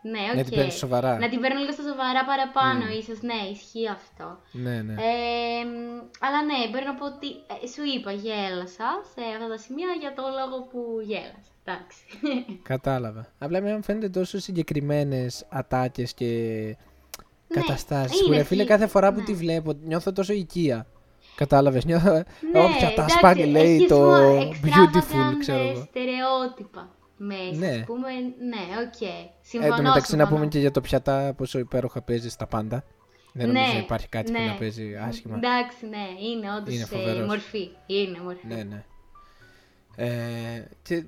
Ναι, οκ. Να την παίρνεις σοβαρά. Να την παίρνω λίγο στα σοβαρά παραπάνω, ίσως. Ναι, ισχύει αυτό. Ναι, ναι. Ε, αλλά ναι, μπορεί να πω ότι ε, σου είπα γέλασα σε αυτά τα σημεία για το λόγο που γέλασα. Εντάξει. Κατάλαβα. Απλά εμένα μου φαίνεται τόσο συγκεκριμένες ατάκες και Ναι, καταστάσεις. που είναι ρε φίλε, φι- κάθε φορά που ναι. τη βλέπω νιώθω τόσο οικεία. Κατάλαβες. Νιώθω. Ναι, Όποια τα εντάξει, σπάνι λέει έχεις το μόνο beautiful, extravagant, ξέρω ε, εγώ. στερεότυπα μέσα, Ναι. ας πούμε. Ναι, οκ. Ε, Συμφωνώ, εν τω μεταξύ να συμφωνώ. πούμε και για τον Πιατά πόσο υπέροχα παίζει στα πάντα. Δεν νομίζω Ναι, να υπάρχει κάτι που ναι. να παίζει άσχημα. Εντάξει, ναι, είναι όντως Είναι φοβερός. μορφή. Είναι μορφή. Ναι, ναι. Ε, και, ε,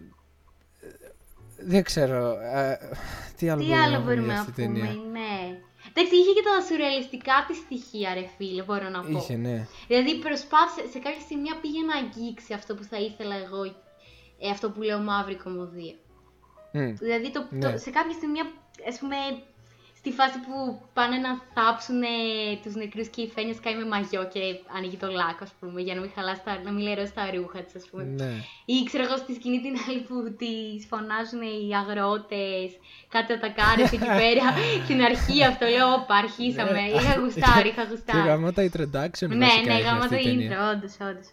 δεν ξέρω. ε, τι άλλο Τι μπορούμε άλλο να πούμε μπορούμε για να αυτή την πούμε, ταινία; ναι. Εντάξει, είχε και τα σουρεαλιστικά της στοιχεία, ρε φίλε, μπορώ να πω. Είχε, ναι. Δηλαδή προσπάθησε, σε κάποια σημεία πήγε να αγγίξει αυτό που θα ήθελα εγώ ε, αυτό που λέω μαύρη κομμωδία. Μμ. Δηλαδή το, Ναι. το, σε κάποια στιγμή, ας πούμε, στη φάση που πάνε να θάψουν τους νεκρούς και η Φένια σκάει με μαγιό και ανοίγει το λάκκο, ας πούμε, για να μην χαλάσει τα, να μην λερώσει τα ρούχα της, ας πούμε. Ναι. Ή ξέρω εγώ στη σκηνή την άλλη που τις φωνάζουν οι αγρότες, κάτι τα κάνεις εκεί πέρα. Στην αρχή αυτό λέω, όπα, αρχίσαμε. Ναι. Είχα γουστάρει, είχα Και γουστάρει. γαμώ τα introduction Ναι, βασικά ναι, έχει γάμα αυτή το η ταινία. intro, όντως, όντως.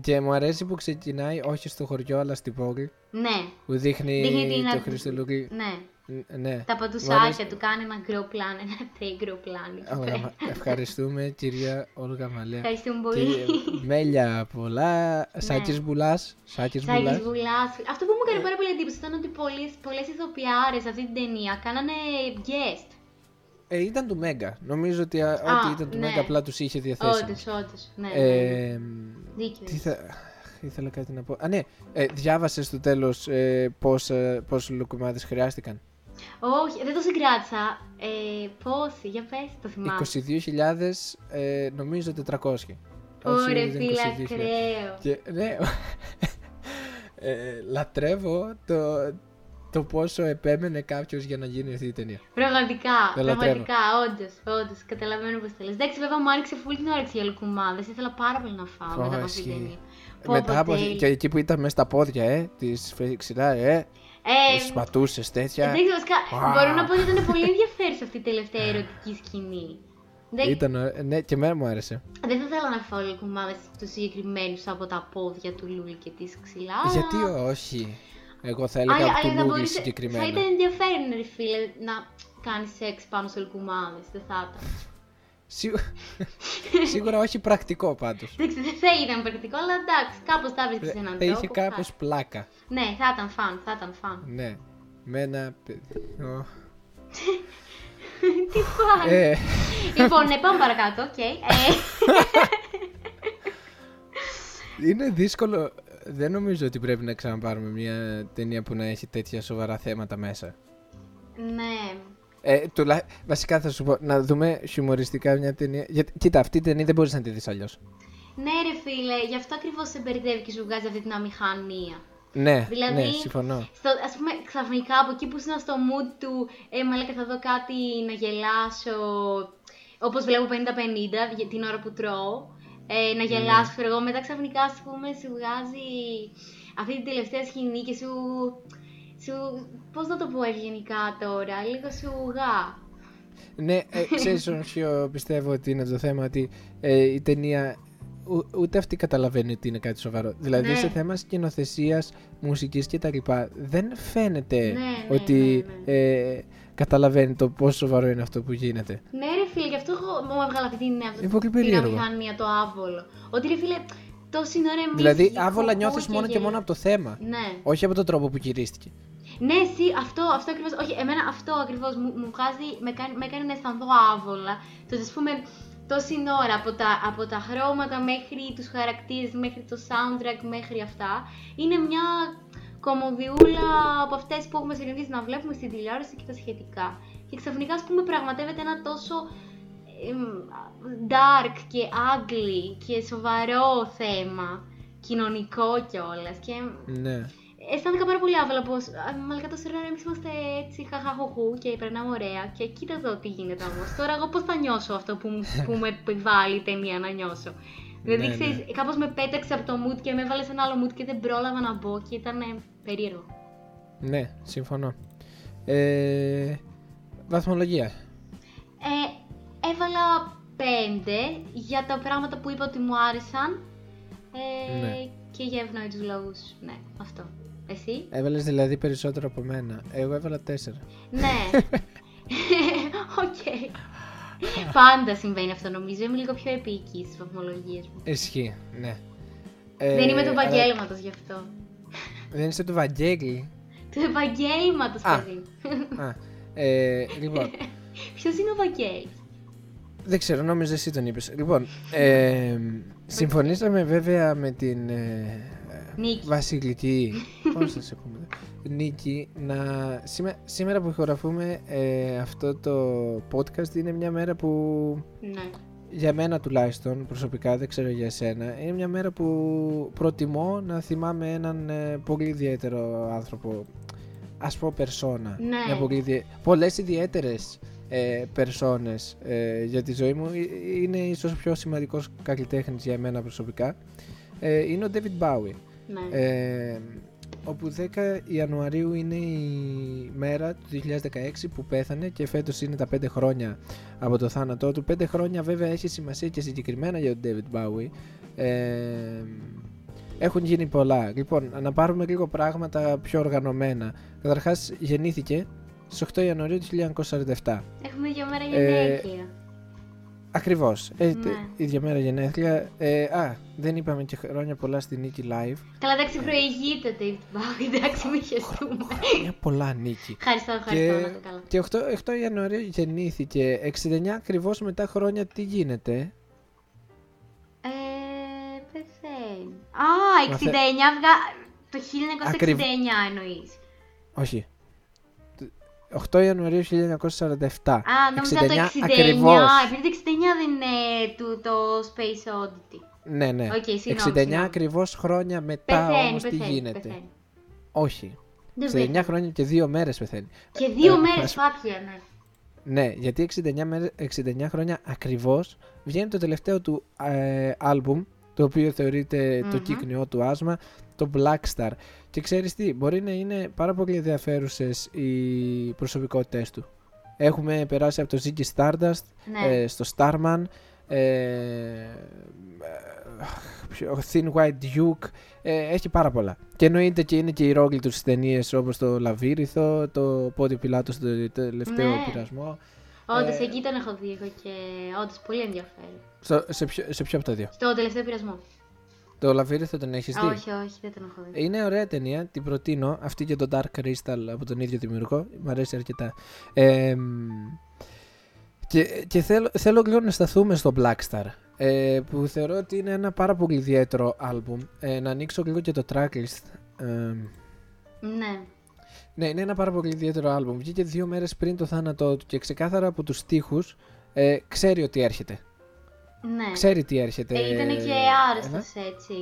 Και μου αρέσει που ξεκινάει όχι στο χωριό αλλά στην πόλη. Ναι, Που δείχνει, Δείχνει την το αρ- Χριστολούκι. ναι. Ν- Ναι. Τα Μου παντουσάκια αρέσει- του κάνει ένα γκρο πλαν, ένα τε γκρο πλαν. εκεί Όλγα πέρα. Μα- Ευχαριστούμε κυρία Όλγα Μαλέα. Ευχαριστούμε πολύ. Και μέλια πολλά. Σάκης Μπουλάς. Σάκης Σάκης Μπουλάς. Μπουλάς. Αυτό που μου έκανε πάρα πολύ εντύπωση ήταν ότι πολλές, πολλές ηθοποιάρες αυτή την ταινία κάνανε guest. Ε, ήταν του Μέγκα. Νομίζω ότι α, ό,τι ήταν του ναι. Μέγκα απλά τους είχε διαθέσιμους. Όντως, όντως. Ναι, ναι, ναι. Ε, Δίκιο. τι θα... Ήθελα κάτι να πω. Α, ναι. Ε, διάβασες στο τέλος ε, πώς, ε, πόσους λουκουμάδες χρειάστηκαν; Όχι, δεν το συγκράτησα. Ε, πόσοι, για πες, το θυμάσαι. 22.000, ε, νομίζω 400. Όχι, Ωραία, δεν φίλε, 22.000. ακραίο. Και, ναι, ε, λατρεύω το, το πόσο επέμενε κάποιος για να γίνει αυτή η ταινία. Πραγματικά, Το λατρεύω. πραγματικά, όντως, όντως. Καταλαβαίνω πώς το λε. Εντάξει, βέβαια μου άνοιξε φουλ την όρεξη για λουκουμάδες. Ήθελα πάρα πολύ να φάω Πω, μετά από αυτή την ισχύει. ταινία. Πω, Μετά από. τέλειο. και εκεί που ήταν μέσα στα πόδια, ε, της ξηρά, ε, Ε, ε, σπατούσε τέτοια. Εντάξει, βασικά, Ουα. μπορώ να πω ότι ήταν πολύ ενδιαφέρουσα αυτή η τελευταία ερωτική σκηνή. Δεν, Ήταν, ε, ναι, και εμένα μου άρεσε. δεν θα ήθελα να φάω λουκουμάδε τους συγκεκριμένους από τα πόδια του Λούλη και της ξυλά. Γιατί όχι; Εγώ θα Αλλά, έλεγα αλλά του θα Λούλη μπορείς- συγκεκριμένα. Θα ήταν ενδιαφέρον, ρε φίλε, να κάνεις σεξ πάνω σε λουκουμάδες. Δεν θα ήταν. Σίγου- Σίγουρα όχι πρακτικό πάντως. Εντάξει, δεν θα ήταν πρακτικό, αλλά εντάξει, κάπως θα βρίσκεις έναν Θα τρόπο. είχε κάπως πλάκα. Ναι, θα ήταν fun, θα ήταν fun. Ναι. Με ένα παιδί. Ω. Τι fun. Ε, λοιπόν, ναι, πάμε παρακάτω, οκ. Ε, είναι δύσκολο. Δεν νομίζω ότι πρέπει να ξαναπάρουμε μια ταινία που να έχει τέτοια σοβαρά θέματα μέσα. ναι. Ε, τουλά... Βασικά θα σου πω να δούμε χιουμοριστικά μια ταινία. Γιατί, κοίτα, αυτή η ταινία δεν μπορείς να τη δεις αλλιώς. Ναι, ρε φίλε, γι' αυτό ακριβώς σε μπερδεύει και σου βγάζει αυτή την αμηχανία. Ναι, Δηλαδή, ναι, συμφωνώ. Στο, ας πούμε, ξαφνικά από εκεί που ήσουν στο mood του, ε, μαλάκα θα δω κάτι να γελάσω, όπως βλέπω 50-50 για την ώρα που τρώω, ε, να γελάσω, ξέρω εγώ, μετά ξαφνικά, ας πούμε, σου βγάζει αυτή την τελευταία σκηνή και σου, σου πώς να το πω ευγενικά τώρα, λίγο σου γά. Ναι, ε, ξέρεις όμως ποιο πιστεύω ότι είναι το θέμα ότι ε, η ταινία ου- ούτε αυτή καταλαβαίνει ότι είναι κάτι σοβαρό. Δηλαδή Ναι. σε θέμα σκηνοθεσίας, μουσικής κτλ. δεν φαίνεται Ναι, ναι, ότι ναι, Ε, καταλαβαίνει το πόσο σοβαρό είναι αυτό που γίνεται. Ναι ρε φίλε, γι' αυτό εγώ μου έβγαλα αυτή την, Είναι πολύ την περίεργο. αμηχανία, το άβολο. Ότι ρε φίλε, τόση ώρα εμείς Δηλαδή, γλυκό άβολα νιώθεις και μόνο και γελά- μόνο από το θέμα. Ναι. Όχι από τον τρόπο που γυρίστηκε. Ναι, εσύ, αυτό, αυτό ακριβώς, όχι, εμένα αυτό ακριβώς μου, μου βγάζει, με κάνει, με κάνει να αισθανθώ άβολα. Το ότι, ας πούμε, τόση ώρα από τα, από τα χρώματα μέχρι τους χαρακτήρες, μέχρι το soundtrack, μέχρι αυτά, είναι μια κομμωδιούλα από αυτές που έχουμε συνηθίσει να βλέπουμε στην τηλεόραση και τα σχετικά. Και ξαφνικά, ας πούμε, πραγματεύεται ένα τόσο εμ, dark και ugly και σοβαρό θέμα, κοινωνικό κιόλας. Και Ναι. αισθάνθηκα πάρα πολύ άβολα πως α, μαλάκα τόση ώρα εμείς είμαστε έτσι χαχαχοχού και περνάμε ωραία και κοίτα εδώ τι γίνεται όμως. Τώρα εγώ πώς θα νιώσω αυτό που, μου- που με επιβάλλει η ταινία να νιώσω. Δηλαδή Ναι, ξέρεις, κάπως με πέταξε από το mood και με έβαλες σε ένα άλλο mood και δεν πρόλαβα να μπω και ήταν ε, περίεργο. Ναι, συμφωνώ. Ε, βαθμολογία. Ε, έβαλα πέντε για τα πράγματα που είπα ότι μου άρεσαν ε, Ναι. και για ευνόητους λόγους. Ναι, αυτό. Εσύ; Έβαλες δηλαδή περισσότερο από μένα. Εγώ έβαλα 4. Ναι. Οκ. Πάντα συμβαίνει αυτό νομίζω. Είμαι λίγο πιο επιεικής στις βαθμολογίες μου. Ισχύει, ναι. Ε, Δεν είμαι του αλλά- επαγγέλματο γι' αυτό. Δεν είσαι του Βαγγέλη. Του επαγγέλματο, Α. παιδί. Α, ε, λοιπόν, Ποιος είναι ο Βαγγέλης; Δεν ξέρω, νόμιζα εσύ τον είπες. Λοιπόν, ε, συμφωνήσαμε βέβαια με την ε, Νίκη. βασιλική, πώς θα σε πούμε, Νίκη, να, σήμε- σήμερα που ηχογραφούμε ε, αυτό το podcast είναι μια μέρα που Ναι. για μένα τουλάχιστον προσωπικά, δεν ξέρω για εσένα, είναι μια μέρα που προτιμώ να θυμάμαι έναν ε, πολύ ιδιαίτερο άνθρωπο. Ας πω περσόνα. Ναι. Μια πολύ ιδιαι... Πολλές ιδιαίτερες ε, περσόνες ε, για τη ζωή μου. Ε, Είναι ίσως ο πιο σημαντικός καλλιτέχνης για εμένα προσωπικά. Ε, είναι ο David Bowie. Ναι. Ε, όπου 10 Ιανουαρίου είναι η μέρα του 2016 που πέθανε και φέτος είναι τα 5 χρόνια από το θάνατό του. 5 χρόνια βέβαια έχει σημασία και συγκεκριμένα για τον David Bowie. Ε, έχουν γίνει πολλά. Λοιπόν, να πάρουμε λίγο πράγματα πιο οργανωμένα. Καταρχάς γεννήθηκε στις 8 Ιανουαρίου του 1947. Έχουμε ίδια μέρα Ε, γενέθλια. Ακριβώς. Ε, Ναι. τε- ίδια μέρα γενέθλια. Ε, α, δεν είπαμε και χρόνια πολλά στη Νίκη Live. Καλά, εντάξει, προηγείται το David Bowie, εντάξει, μην χεστούμε. Χρόνια πολλά Νίκη. Ευχαριστώ, ευχαριστώ, να είστε καλά. και 8, 8 Ιανουαρίου γεννήθηκε. 69 ακριβώς μετά χρόνια τι γίνεται; Ε, πεθαίνει. Α, 69 Μα θε- βγα... Το 1969 Ακριβ- εννοείς. Όχι. 8 Ιανουαρίου 1947. Α, νόμιζα το 69. ακριβώς. Επειδή το 69 δεν είναι του, το Space Oddity. Ναι, ναι. Οκ, συγγνώμη, 69 συγγνώμη. ακριβώς χρόνια μετά Πεθαίνει, όμως τι πεθαίνει, γίνεται. πεθαίνει. Όχι. Δεν 69 πεθαίνει. χρόνια και 2 μέρες πεθαίνει. Και δύο Ε, μέρες ας- φάτια, ναι. Ναι, γιατί 69, μέρες, 69 χρόνια ακριβώς βγαίνει το τελευταίο του ε, άλμπουμ, το οποίο θεωρείται το Μμμ. κύκνιό του άσμα, το Black Star. Και ξέρεις τι, μπορεί να είναι πάρα πολύ ενδιαφέρουσες οι προσωπικότητες του. Έχουμε περάσει από το Ziggy Stardust Ναι. ε, στο Starman, ε, ε, ποιο- Thin White Duke, ε, έχει πάρα πολλά. Και εννοείται και είναι και οι ρόγκλοι του στις ταινίες όπως το Λαβύριθο, το Πόδιο Πιλάτος στο τελευταίο Ναι. πειρασμό. Όντως, ε, εκεί τον έχω δει εγώ και όντως πολύ ενδιαφέρον. Στο, σε, ποιο, σε ποιο από τα δύο; Στο τελευταίο πειρασμό. Το Λαβύριθο τον έχεις δει; Όχι, όχι, δεν τον έχω δει. Είναι ωραία ταινία, την προτείνω. Αυτή και το Dark Crystal από τον ίδιο δημιουργό. Μ' αρέσει αρκετά. Ε, μ, και και θέλω, θέλω λίγο να σταθούμε στο Black Star. Ε, που θεωρώ ότι είναι ένα πάρα πολύ ιδιαίτερο άλμπουμ. Ε, να ανοίξω λίγο και το tracklist. Ε, Ναι. ναι, είναι ένα πάρα πολύ ιδιαίτερο άλμπουμ. Βγήκε δύο μέρες πριν το θάνατό του και ξεκάθαρα από τους στίχους ε, ξέρει ότι έρχεται. Ναι. Ξέρει τι έρχεται. Ε, ήταν και ε, άρρωστος έτσι.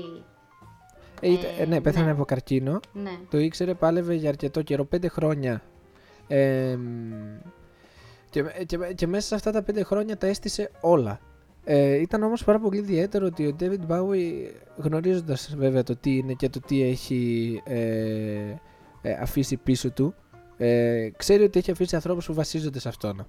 Ε, ήταν- Ε, ναι, πέθανε ναι. από καρκίνο. Ναι. Το ήξερε, πάλευε για αρκετό καιρό, πέντε χρόνια. Ε, μ, και, και, και μέσα σε αυτά τα πέντε χρόνια τα έστησε όλα. Ε, ήταν όμως πάρα πολύ ιδιαίτερο ότι ο David Bowie γνωρίζοντας βέβαια το τι είναι και το τι έχει ε, ε, αφήσει πίσω του ε, ξέρει ότι έχει αφήσει ανθρώπους που βασίζονται σε αυτόν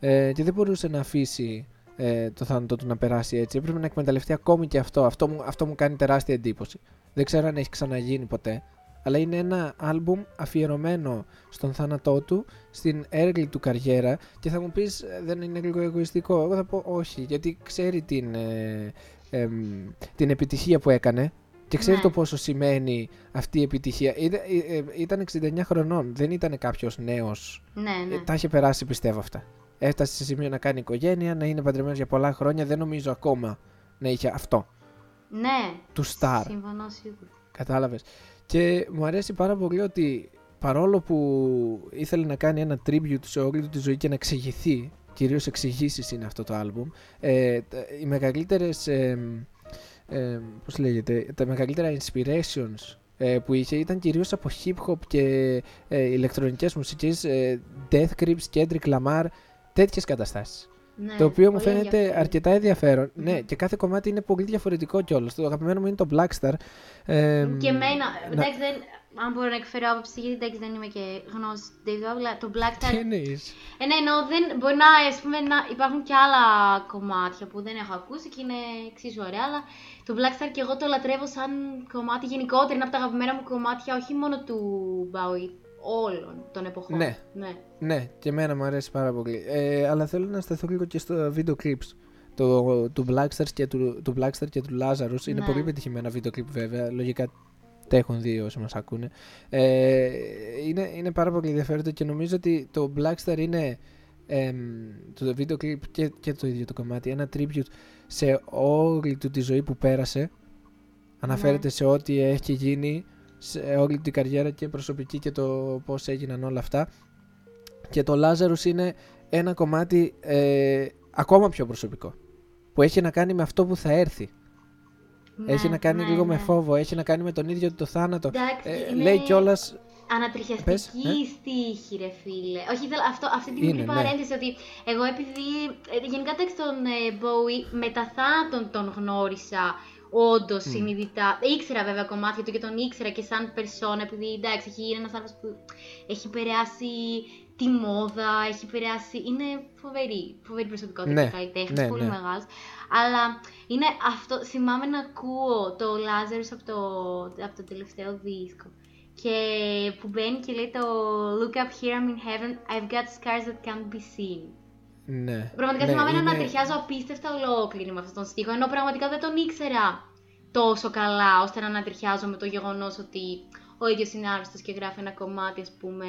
ε, και δεν μπορούσε να αφήσει ε, το θάνατο του να περάσει έτσι έπρεπε να εκμεταλλευτεί ακόμη και αυτό αυτό μου, αυτό μου κάνει τεράστια εντύπωση δεν ξέρω αν έχει ξαναγίνει ποτέ αλλά είναι ένα άλμπουμ αφιερωμένο στον θάνατό του, στην έργη του καριέρα και θα μου πεις ε, δεν είναι λίγο εγωιστικό. Εγώ θα πω όχι, γιατί ξέρει την, ε, εμ, την επιτυχία που έκανε και ξέρει Ναι. το πόσο σημαίνει αυτή η επιτυχία. Είδα- ε, ε, ήταν 69 χρονών, δεν ήταν κάποιος νέος. Ναι, Ε, ναι. τα είχε περάσει πιστεύω αυτά. Έφτασε σε σημείο να κάνει οικογένεια, να είναι παντρεμένος για πολλά χρόνια, δεν νομίζω ακόμα να είχε αυτό, Ναι. του star. Συμφωνώ σίγουρα. Κατάλαβες. Και μου αρέσει πάρα πολύ ότι παρόλο που ήθελε να κάνει ένα tribute σε όλη του τη ζωή και να εξηγηθεί, κυρίως εξηγήσεις είναι αυτό το album, ε, τα- οι μεγαλύτερες, ε, ε, πώς λέγεται, τα μεγαλύτερα inspirations ε, που είχε ήταν κυρίως από hip hop και ε, ηλεκτρονικές μουσικές, ε, Death Grips, Kendrick Lamar, τέτοιες καταστάσεις. Ναι, Το οποίο μου πολύ φαίνεται ενδιαφέρον. αρκετά ενδιαφέρον. Μμμ. Ναι, και κάθε κομμάτι είναι πολύ διαφορετικό κιόλας. Το αγαπημένο μου είναι το Black Star. Ε, Και εμένα, να- εντάξει, δεν, αν μπορώ να εκφέρω άποψη, γιατί εντάξει, δεν είμαι και γνώση του David Bowie, αλλά το Black Star. Τι εννοείς; Ε, ναι, εννοώ, δεν, μπορεί να, ας πούμε, να υπάρχουν και άλλα κομμάτια που δεν έχω ακούσει και είναι εξίσου ωραία, αλλά το Black Star και εγώ το λατρεύω σαν κομμάτι γενικότερα. Είναι από τα αγαπημένα μου κομμάτια, όχι μόνο του Bowie, όλων των εποχών. Ναι. ναι. Ναι, και εμένα μου αρέσει πάρα πολύ. Ε, αλλά θέλω να σταθώ λίγο και στο βίντεο clips. Το, του Blackstar και του, του Blackstar και του Lazarus είναι Ναι. πολύ πετυχημένα βίντεο clip βέβαια. Λογικά τα έχουν δει όσοι μας ακούνε. Ε, είναι, είναι πάρα πολύ ενδιαφέροντα και νομίζω ότι το Blackstar είναι εμ, το βίντεο clip και, και το ίδιο το κομμάτι ένα tribute σε όλη του τη ζωή που πέρασε. Αναφέρεται σε ό,τι έχει γίνει σε όλη την καριέρα και προσωπική και το πώς έγιναν όλα αυτά. Και το Lazarus είναι ένα κομμάτι ε, ακόμα πιο προσωπικό. που έχει να κάνει με αυτό που θα έρθει. Ναι, έχει να κάνει ναι, λίγο με ναι. φόβο, έχει να κάνει με τον ίδιο το θάνατο. Εντάξει, Ε, είναι Λέει κιόλα. Ανατριχιαστική Πες, ναι. στίχη, ρε φίλε. Όχι, ήθελα αυτό, αυτή τη Είναι, μικρή ναι. παρένθεση ότι εγώ επειδή. ε, γενικά εντάξει τον ε, Bowie μετά θάνατον τον γνώρισα όντως συνειδητά. Ήξερα βέβαια κομμάτια του και τον ήξερα και σαν περσόνα, επειδή εντάξει, έχει γίνει ένας άνθρωπος που έχει επηρεάσει τη μόδα, έχει επηρεάσει. Είναι φοβερή, φοβερή προσωπικότητα Ναι, και καλλιτέχνη, ναι, πολύ ναι. μεγάλος. Αλλά είναι αυτό. Θυμάμαι να ακούω το Lazarus από το, από το τελευταίο δίσκο. Και που μπαίνει και λέει το Look up here, I'm in heaven, I've got scars that can't be seen. Ναι. Πραγματικά ναι, θυμάμαι να είναι- ανατριχιάζω απίστευτα ολόκληρη με αυτόν τον στίχο, ενώ πραγματικά δεν τον ήξερα τόσο καλά ώστε να ανατριχιάζω με το γεγονός ότι ο ίδιος είναι άρρωστος και γράφει ένα κομμάτι, ας πούμε.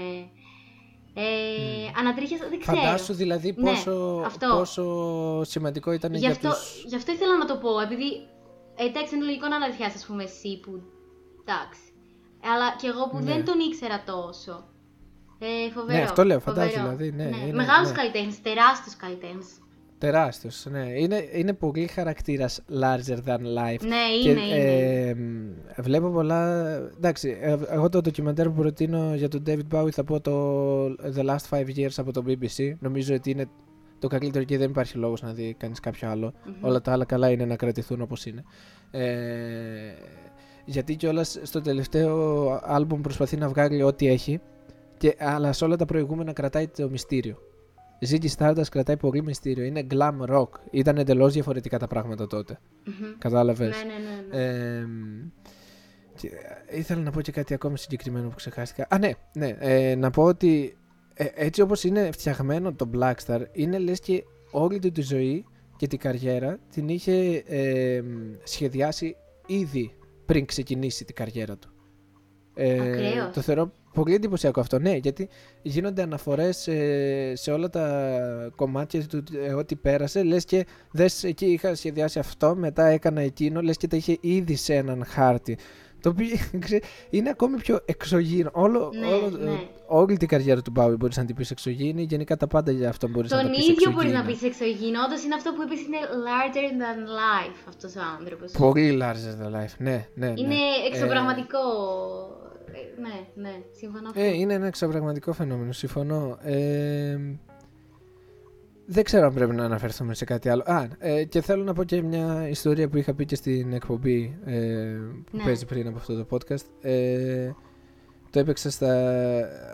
Ε, Ανατρίχιασα, δεν ξέρω. Φαντάσου δηλαδή Ναι, πόσο, αυτό. πόσο σημαντικό ήταν Γι' για αυτό, τους... γι' αυτό ήθελα να το πω, επειδή εντάξει είναι λογικό να ανατριχιάσεις, ας πούμε, εσύ που. Εντάξει. Αλλά και εγώ που Ναι. δεν τον ήξερα τόσο. Ε, φοβερό. Ναι, αυτό λέω, φοβερό. φαντάζομαι, δηλαδή, ναι, είναι- Μεγάλος ναι. καλλιτέχνης, τεράστιος καλλιτέχνης. Τεράστιος, ναι. Είναι, είναι πολύ χαρακτήρας larger than life. Ναι, Και, είναι, είναι. ε, μ, βλέπω πολλά. Εντάξει, ε, εγώ το ντοκιμαντέρ που προτείνω για τον David Bowie θα πω το The Last Five Years από το BBC. Νομίζω ότι είναι το καλύτερο και δεν υπάρχει λόγος να δει κανείς κάποιο άλλο. Όλα τα άλλα καλά είναι να κρατηθούν όπως είναι. Ε, γιατί κιόλας στο τελευταίο άλμπουμ προσπαθεί να βγάλει ό,τι έχει, και, αλλά σε όλα τα προηγούμενα κρατάει το μυστήριο. Ziggy Stardust κρατάει πολύ μυστήριο. Είναι glam rock. Ήταν εντελώς διαφορετικά τα πράγματα τότε. Μμμ. Κατάλαβες; Ναι, ναι, ναι. ναι. Ε, και, ε, ήθελα να πω και κάτι ακόμη συγκεκριμένο που ξεχάστηκα. Α, ναι, ναι. Ε, να πω ότι ε, έτσι όπως είναι φτιαγμένο το Blackstar, είναι λες και όλη του τη ζωή και την καριέρα την είχε ε, σχεδιάσει ήδη πριν ξεκινήσει την καριέρα του. Ε, Ακραίος. το θεωρώ πολύ εντυπωσιακό αυτό, ναι, γιατί γίνονται αναφορές ε, σε όλα τα κομμάτια του ε, ό,τι πέρασε, λες και δες εκεί είχα σχεδιάσει αυτό, μετά έκανα εκείνο, λες και τα είχε ήδη σε έναν χάρτη. Το οποίο ξέρε, είναι ακόμη πιο εξωγήινο. Όλο, Ναι, όλο, ναι. Όλη την καριέρα του Bowie μπορείς να την πεις εξωγήινη. Γενικά τα πάντα για αυτό μπορείς να τα Τον πεις ίδιο μπορείς να πεις εξωγήινο. Όντως είναι αυτό που είπες, είναι larger than life αυτός ο άνθρωπος. Πολύ larger than life. Ναι, ναι. ναι. Είναι Ε, εξωπραγματικό. Ε, ναι, ναι, συμφωνώ. Ε, είναι ένα εξωπραγματικό φαινόμενο, συμφωνώ. Ε, δεν ξέρω αν πρέπει να αναφερθούμε σε κάτι άλλο. Α, ε, και θέλω να πω και μια ιστορία που είχα πει και στην εκπομπή ε, που Ναι. παίζει πριν από αυτό το podcast. Ε, το έπαιξα στα,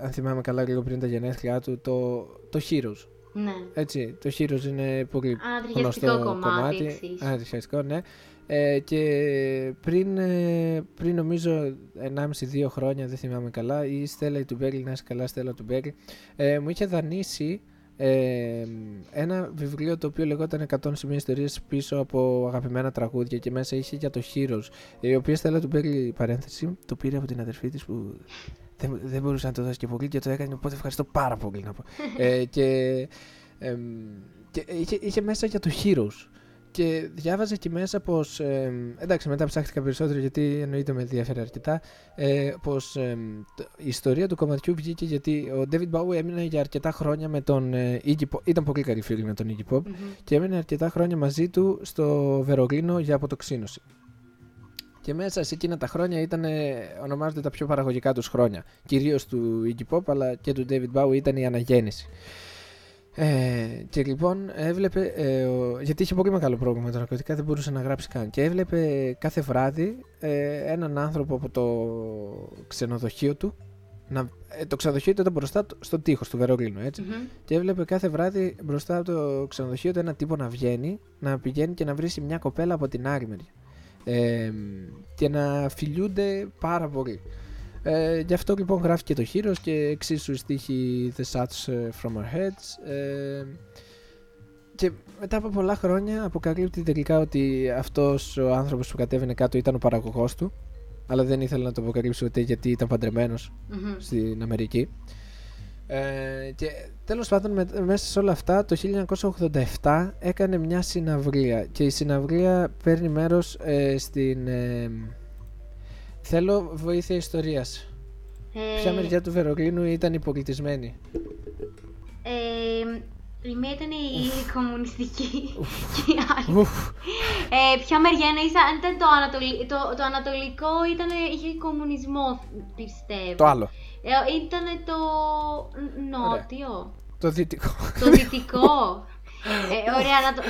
αν θυμάμαι καλά, λίγο πριν τα γενέθλιά του, το, το Heroes. Ναι. Έτσι, το Heroes είναι πολύ Ανατριχιαστικό γνωστό κομμάτι, εξίσου. Ανατριχιαστικό, ναι. Ε, και πριν, ε, πριν νομίζω 1,5-2 χρόνια, δεν θυμάμαι καλά, η Στέλλα η Τουμπέλη, να είσαι καλά Στέλλα Τουμπέλη, ε, μου είχε δανείσει ε, ένα βιβλίο το οποίο λεγόταν 101 ιστορίες πίσω από αγαπημένα τραγούδια και μέσα είχε για το Heroes, η οποία Στέλλα Τουμπέλη, παρένθεση, το πήρε από την αδερφή της που δεν, δεν μπορούσε να το δώσει και πολύ και το έκανε, οπότε ευχαριστώ πάρα πολύ να πω. ε, και εμ, και είχε, είχε μέσα για το Heroes. Και διάβαζα εκεί μέσα πως, εμ, εντάξει μετά ψάχτηκα περισσότερο γιατί εννοείται με ενδιαφέρει αρκετά, ε, πως εμ, το- η ιστορία του κομματιού βγήκε γιατί ο David Bowie έμεινε για αρκετά χρόνια με τον ε, Iggy Pop, ήταν πολύ καλή φίλη με τον Iggy Pop Μμμ. και έμεινε αρκετά χρόνια μαζί του στο Βερολίνο για αποτοξίνωση. Και μέσα σε εκείνα τα χρόνια ήταν, ε, ονομάζονται τα πιο παραγωγικά τους χρόνια. Κυρίως του Iggy Pop αλλά και του David Bowie ήταν η αναγέννηση. Ε, και λοιπόν έβλεπε, ε, ο- γιατί είχε πολύ μεγάλο πρόβλημα με τα ναρκωτικά, δεν μπορούσε να γράψει καν. Και έβλεπε κάθε βράδυ ε, έναν άνθρωπο από το ξενοδοχείο του. Να, ε, το ξενοδοχείο του ήταν μπροστά του- στο τείχος του Βερολίνου, έτσι. Μμμ. Και έβλεπε κάθε βράδυ μπροστά από το ξενοδοχείο του έναν τύπο να βγαίνει, να πηγαίνει και να βρει μια κοπέλα από την άλλη μεριά. Ε, και να φιλιούνται πάρα πολύ. Ε, γι' αυτό λοιπόν γράφει και το Heroes και εξίσου η στίχη The Shots ε, From Our Heads. Ε, και μετά από πολλά χρόνια αποκαλύπτει τελικά ότι αυτός ο άνθρωπος που κατέβαινε κάτω ήταν ο παραγωγός του αλλά δεν ήθελε να το αποκαλύψει ούτε γιατί ήταν παντρεμένος Μμμ. στην Αμερική. Ε, και τέλος πάντων με- μέσα σε όλα αυτά το 1987 έκανε μια συναυλία και η συναυλία παίρνει μέρος ε, στην... ε, θέλω βοήθεια ιστορίας. Ε, Ποια μεριά του Βερολίνου ήταν υπολιτισμένη. ε, Η μία ήταν η κομμουνιστική και η άλλη. Ουφ. Ε, ποια μεριά είναι, ίσα- αν ήταν το, ανατολι... το, το ανατολικό, ήταν, είχε κομμουνισμό, πιστεύω. Το άλλο. Ε, ήταν το νότιο. Το δυτικό. το δυτικό. Ε, ωραία, να το...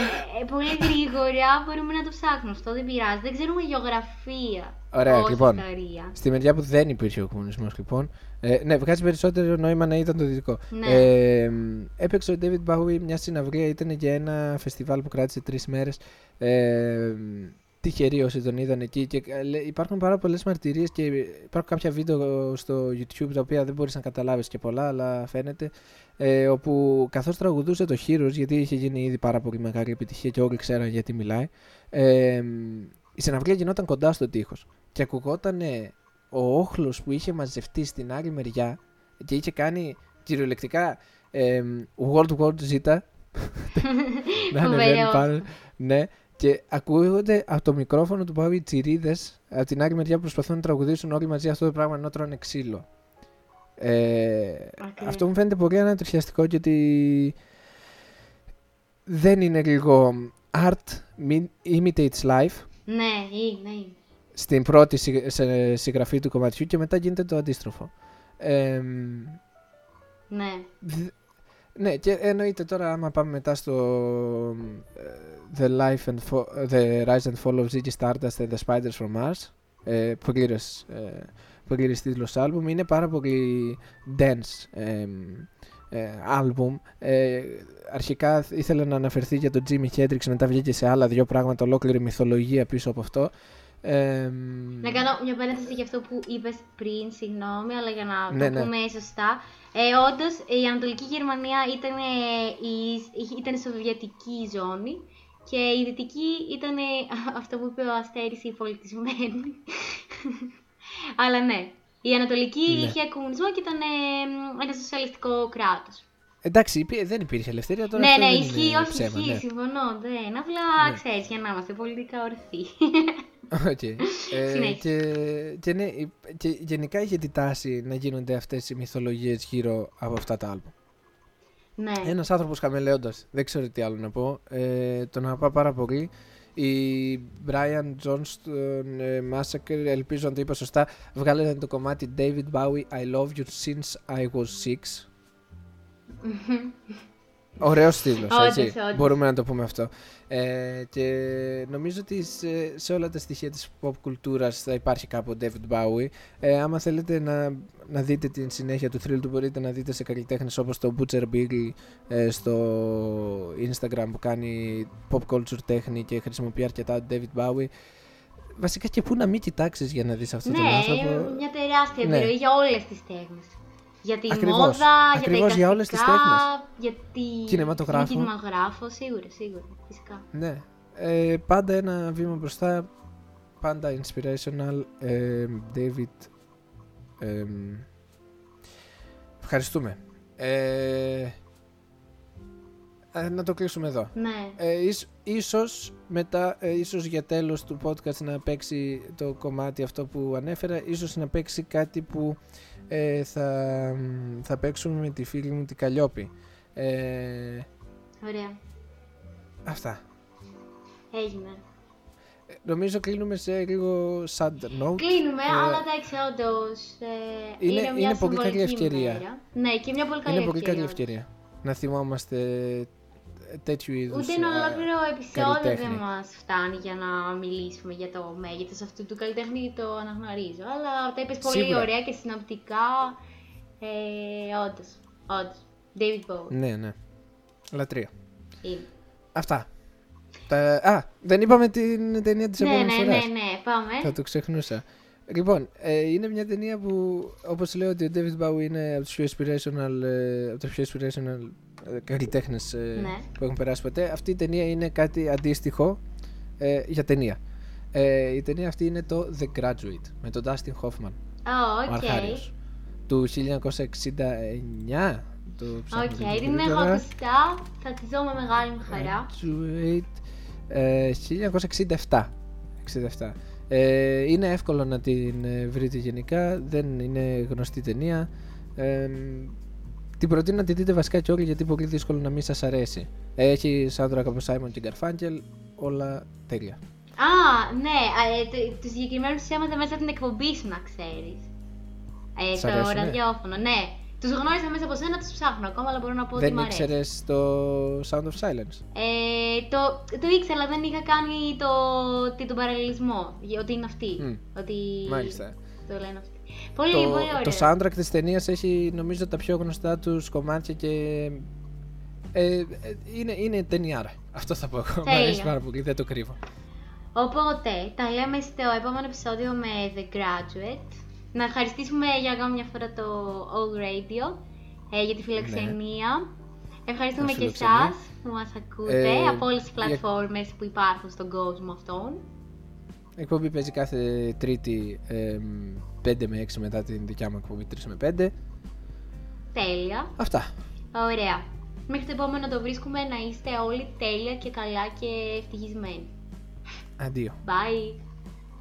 ε, πολύ γρήγορα μπορούμε να το ψάχνουμε. Αυτό δεν πειράζει. Δεν ξέρουμε γεωγραφία. Ωραία, Όχι λοιπόν. ιστορία. Στη μεριά που δεν υπήρχε ο κομμουνισμός, λοιπόν. Ε, ναι, βγάζει περισσότερο νόημα να ήταν το δυτικό. Ναι. Ε, μ, έπαιξε ο David Bowie μια συναυλία, ήταν για ένα φεστιβάλ που κράτησε τρεις μέρες. Ε, μ, τυχεροί όσοι τον είδαν εκεί. Και ε, λέ- υπάρχουν πάρα πολλές μαρτυρίες και υπάρχουν κάποια βίντεο στο YouTube τα οποία δεν μπορείς να καταλάβεις και πολλά, αλλά φαίνεται. Ε, όπου καθώς τραγουδούσε το Heroes, γιατί είχε γίνει ήδη πάρα πολύ μεγάλη επιτυχία και όλοι ξέραν γιατί μιλάει, ε, μ, η συναυλία γινόταν κοντά στο τείχος και ακουγόταν ο όχλος που είχε μαζευτεί στην άλλη μεριά και είχε κάνει κυριολεκτικά ε, World War Z να ανεβαίνει Φοβερό. πάνω. Ναι, και ακούγονται από το μικρόφωνο του Παύλη τσιρίδες από την άλλη μεριά που προσπαθούν να τραγουδήσουν όλοι μαζί αυτό το πράγμα ενώ τρώνε ξύλο. Ε, Ακριβώς. αυτό μου φαίνεται πολύ ανατριχιαστικό γιατί δεν είναι λίγο art mi- imitates life Ναι, είναι. στην πρώτη συγ- σε- συγγραφή του κομματιού και μετά γίνεται το αντίστροφο. Ε, μ, Ναι. Δ- Ναι, και εννοείται τώρα άμα πάμε μετά στο ε, The, Life and Fo- The Rise and Fall of Ziggy Stardust and The Spiders from Mars ε, πλήρες, ε, πλήρες τίτλος άλμπουμ είναι πάρα πολύ dense ε, ε, άλμπουμ ε, αρχικά ήθελα να αναφερθεί για τον Jimi Hendrix μετά βγήκε σε άλλα δύο πράγματα ολόκληρη μυθολογία πίσω από αυτό ε, μ, Να κάνω μια παρένθεση για αυτό που είπες πριν, συγγνώμη, αλλά για να Ναι, το ναι. πούμε σωστά. Ε, Όντως, η Ανατολική Γερμανία ήταν, ε, η, ήταν σοβιετική ζώνη και η Δυτική ήταν ε, αυτό που είπε ο Αστέρης, η πολιτισμένη. αλλά ναι, η Ανατολική Ναι. είχε κομμουνισμό και ήταν ε, ένα σοσιαλιστικό κράτος. Εντάξει υπή- δεν υπήρχε ελευθερία τώρα ναι, αυτό ναι, δεν ισχύει, είναι όχι, ψέμα, ισχύει, ναι. συμφωνώ. Δεν, απλά Ναι. ξέρεις, για να είμαστε πολιτικά ορθοί. Οκ. Ε, Συνέχισε. και, και, ναι, η- και γενικά είχε τη τάση να γίνονται αυτές οι μυθολογίες γύρω από αυτά τα άλμπουμ. ναι. Ένας άνθρωπος χαμαιλέοντας, δεν ξέρω τι άλλο να πω, ε, τον αγαπά πάρα πολύ. Οι Brian Jonestown ε, Massacre, ελπίζω να το είπα σωστά, βγάλανε το κομμάτι David Bowie I love you since I was six. Ωραίος τίτλος, Όντως, έτσι. όντως. Μπορούμε να το πούμε αυτό. Ε, και νομίζω ότι σε, σε όλα τα στοιχεία της pop κουλτούρας θα υπάρχει κάπου ο David Bowie. Ε, άμα θέλετε να, να δείτε την συνέχεια του thrill του μπορείτε να δείτε σε καλλιτέχνες όπως το Butcher Bill ε, στο Instagram που κάνει pop culture τέχνη και χρησιμοποιεί αρκετά τον David Bowie. Βασικά και πού να μην κοιτάξεις για να δεις αυτόν τον Ναι, άνθρωπο; είναι μια τεράστια Ναι. επιρροή για όλες τις τέχνες. Για τη Ακριβώς. μόδα, Ακριβώς για τα για όλες τις εικαστικά, τέχνες. για τη... Κινηματογράφο. τον κινηματογράφο, σίγουρα, σίγουρα, φυσικά. Ναι. Ε, πάντα ένα βήμα μπροστά. Πάντα inspirational. Ε, David. Ε, ευχαριστούμε. Ε, ε, να το κλείσουμε εδώ. Ναι, Ε, ίσ- ίσως μετά, ε, ίσως για τέλος του podcast να παίξει το κομμάτι αυτό που ανέφερα, ίσως να παίξει κάτι που ε, θα, θα παίξουμε με τη φίλη μου την Καλλιόπη. Ε, ωραία. αυτά. Έγινε. Ε, Νομίζω κλείνουμε σε λίγο sad note. Κλείνουμε, Ε, αλλά εντάξει, όντως, ε, είναι- είναι, μια είναι πολύ καλή συμβολική ευκαιρία. ημέρα. Ναι, και μια πολύ καλή Είναι πολύ καλή ευκαιρία. ευκαιρία να θυμόμαστε τέτοιου είδους Ούτε ένα ε, ολόκληρο επεισόδιο δεν καλλιτέχνη. μας φτάνει για να μιλήσουμε για το μέγεθος αυτού του καλλιτέχνη, το αναγνωρίζω. Αλλά τα είπες πολύ Σίγουρα. ωραία και συνοπτικά. Ε, όντως, όντως. David Bowie. Ναι, ναι. Λατρεία. Είναι. Αυτά. Τα... Α, δεν είπαμε την ταινία της Ναι, ναι, επόμενης ναι, φοράς. ναι, πάμε. Θα το ξεχνούσα. Λοιπόν, ε, είναι μια ταινία που, όπως λέω ότι ο David Bowie είναι από τους πιο inspirational, ε, από τους πιο inspirational ε, καλλιτέχνες ε, Ναι. που έχουν περάσει ποτέ. Αυτή η ταινία είναι κάτι αντίστοιχο ε, για ταινία. Ε, η ταινία αυτή είναι το The Graduate με τον Dustin Hoffman, Ω, ο οκ. Αρχάριος, του 1969. Το ψάχνω Οκ, λίγο την έχω γρήγορα. ακουστά. Θα τη δω με μεγάλη μου χαρά. Graduate, ε, 1967. 67. Ε, είναι εύκολο να την ε, βρείτε γενικά, δεν είναι γνωστή ταινία. Ε, Την προτείνω να τη δείτε βασικά και όλοι γιατί είναι πολύ δύσκολο να μην σας αρέσει. Έχει soundtrack από Simon και Garfunkel, όλα τέλεια. Α, ναι, ε, το, το συγκεκριμένο του έμαθα μέσα από την εκπομπή σου, να ξέρεις. Ε, Σ' το αρέσουνε; ραδιόφωνο, ναι. Τους γνώρισα μέσα από σένα, τους ψάχνω ακόμα, αλλά μπορώ να πω ότι Δεν μου αρέσει. ήξερες το Sound of Silence; Ε, το, το ήξερα, αλλά δεν είχα κάνει το, τι- τον παραλληλισμό. για- Ότι είναι αυτή. Μμ. Ότι Μάλιστα. το λένε αυτοί. Πολύ, το, πολύ ωραίο. το soundtrack της ταινίας έχει νομίζω τα πιο γνωστά τους κομμάτια και ε, ε, είναι, είναι ταινιάρα. Αυτό θα πω εγώ. Μ' αρέσει Τέλεια. πάρα πολύ, δεν το κρύβω. Οπότε, τα λέμε στο επόμενο επεισόδιο με The Graduate. Να ευχαριστήσουμε για ακόμη μια φορά το All Radio ε, για τη φιλοξενία. Ευχαριστούμε Τα και φιλοξενία. εσάς που μας ακούτε Ε, από όλες τις για- πλατφόρμες που υπάρχουν στον κόσμο αυτόν. Η εκπομπή παίζει κάθε Τρίτη ε, 5 με 6 μετά την δικιά μου εκπομπή 3 με 5. Τέλεια. Αυτά. Ωραία. Μέχρι το επόμενο το βρίσκουμε να είστε όλοι τέλεια και καλά και ευτυχισμένοι. Αντίο. Bye.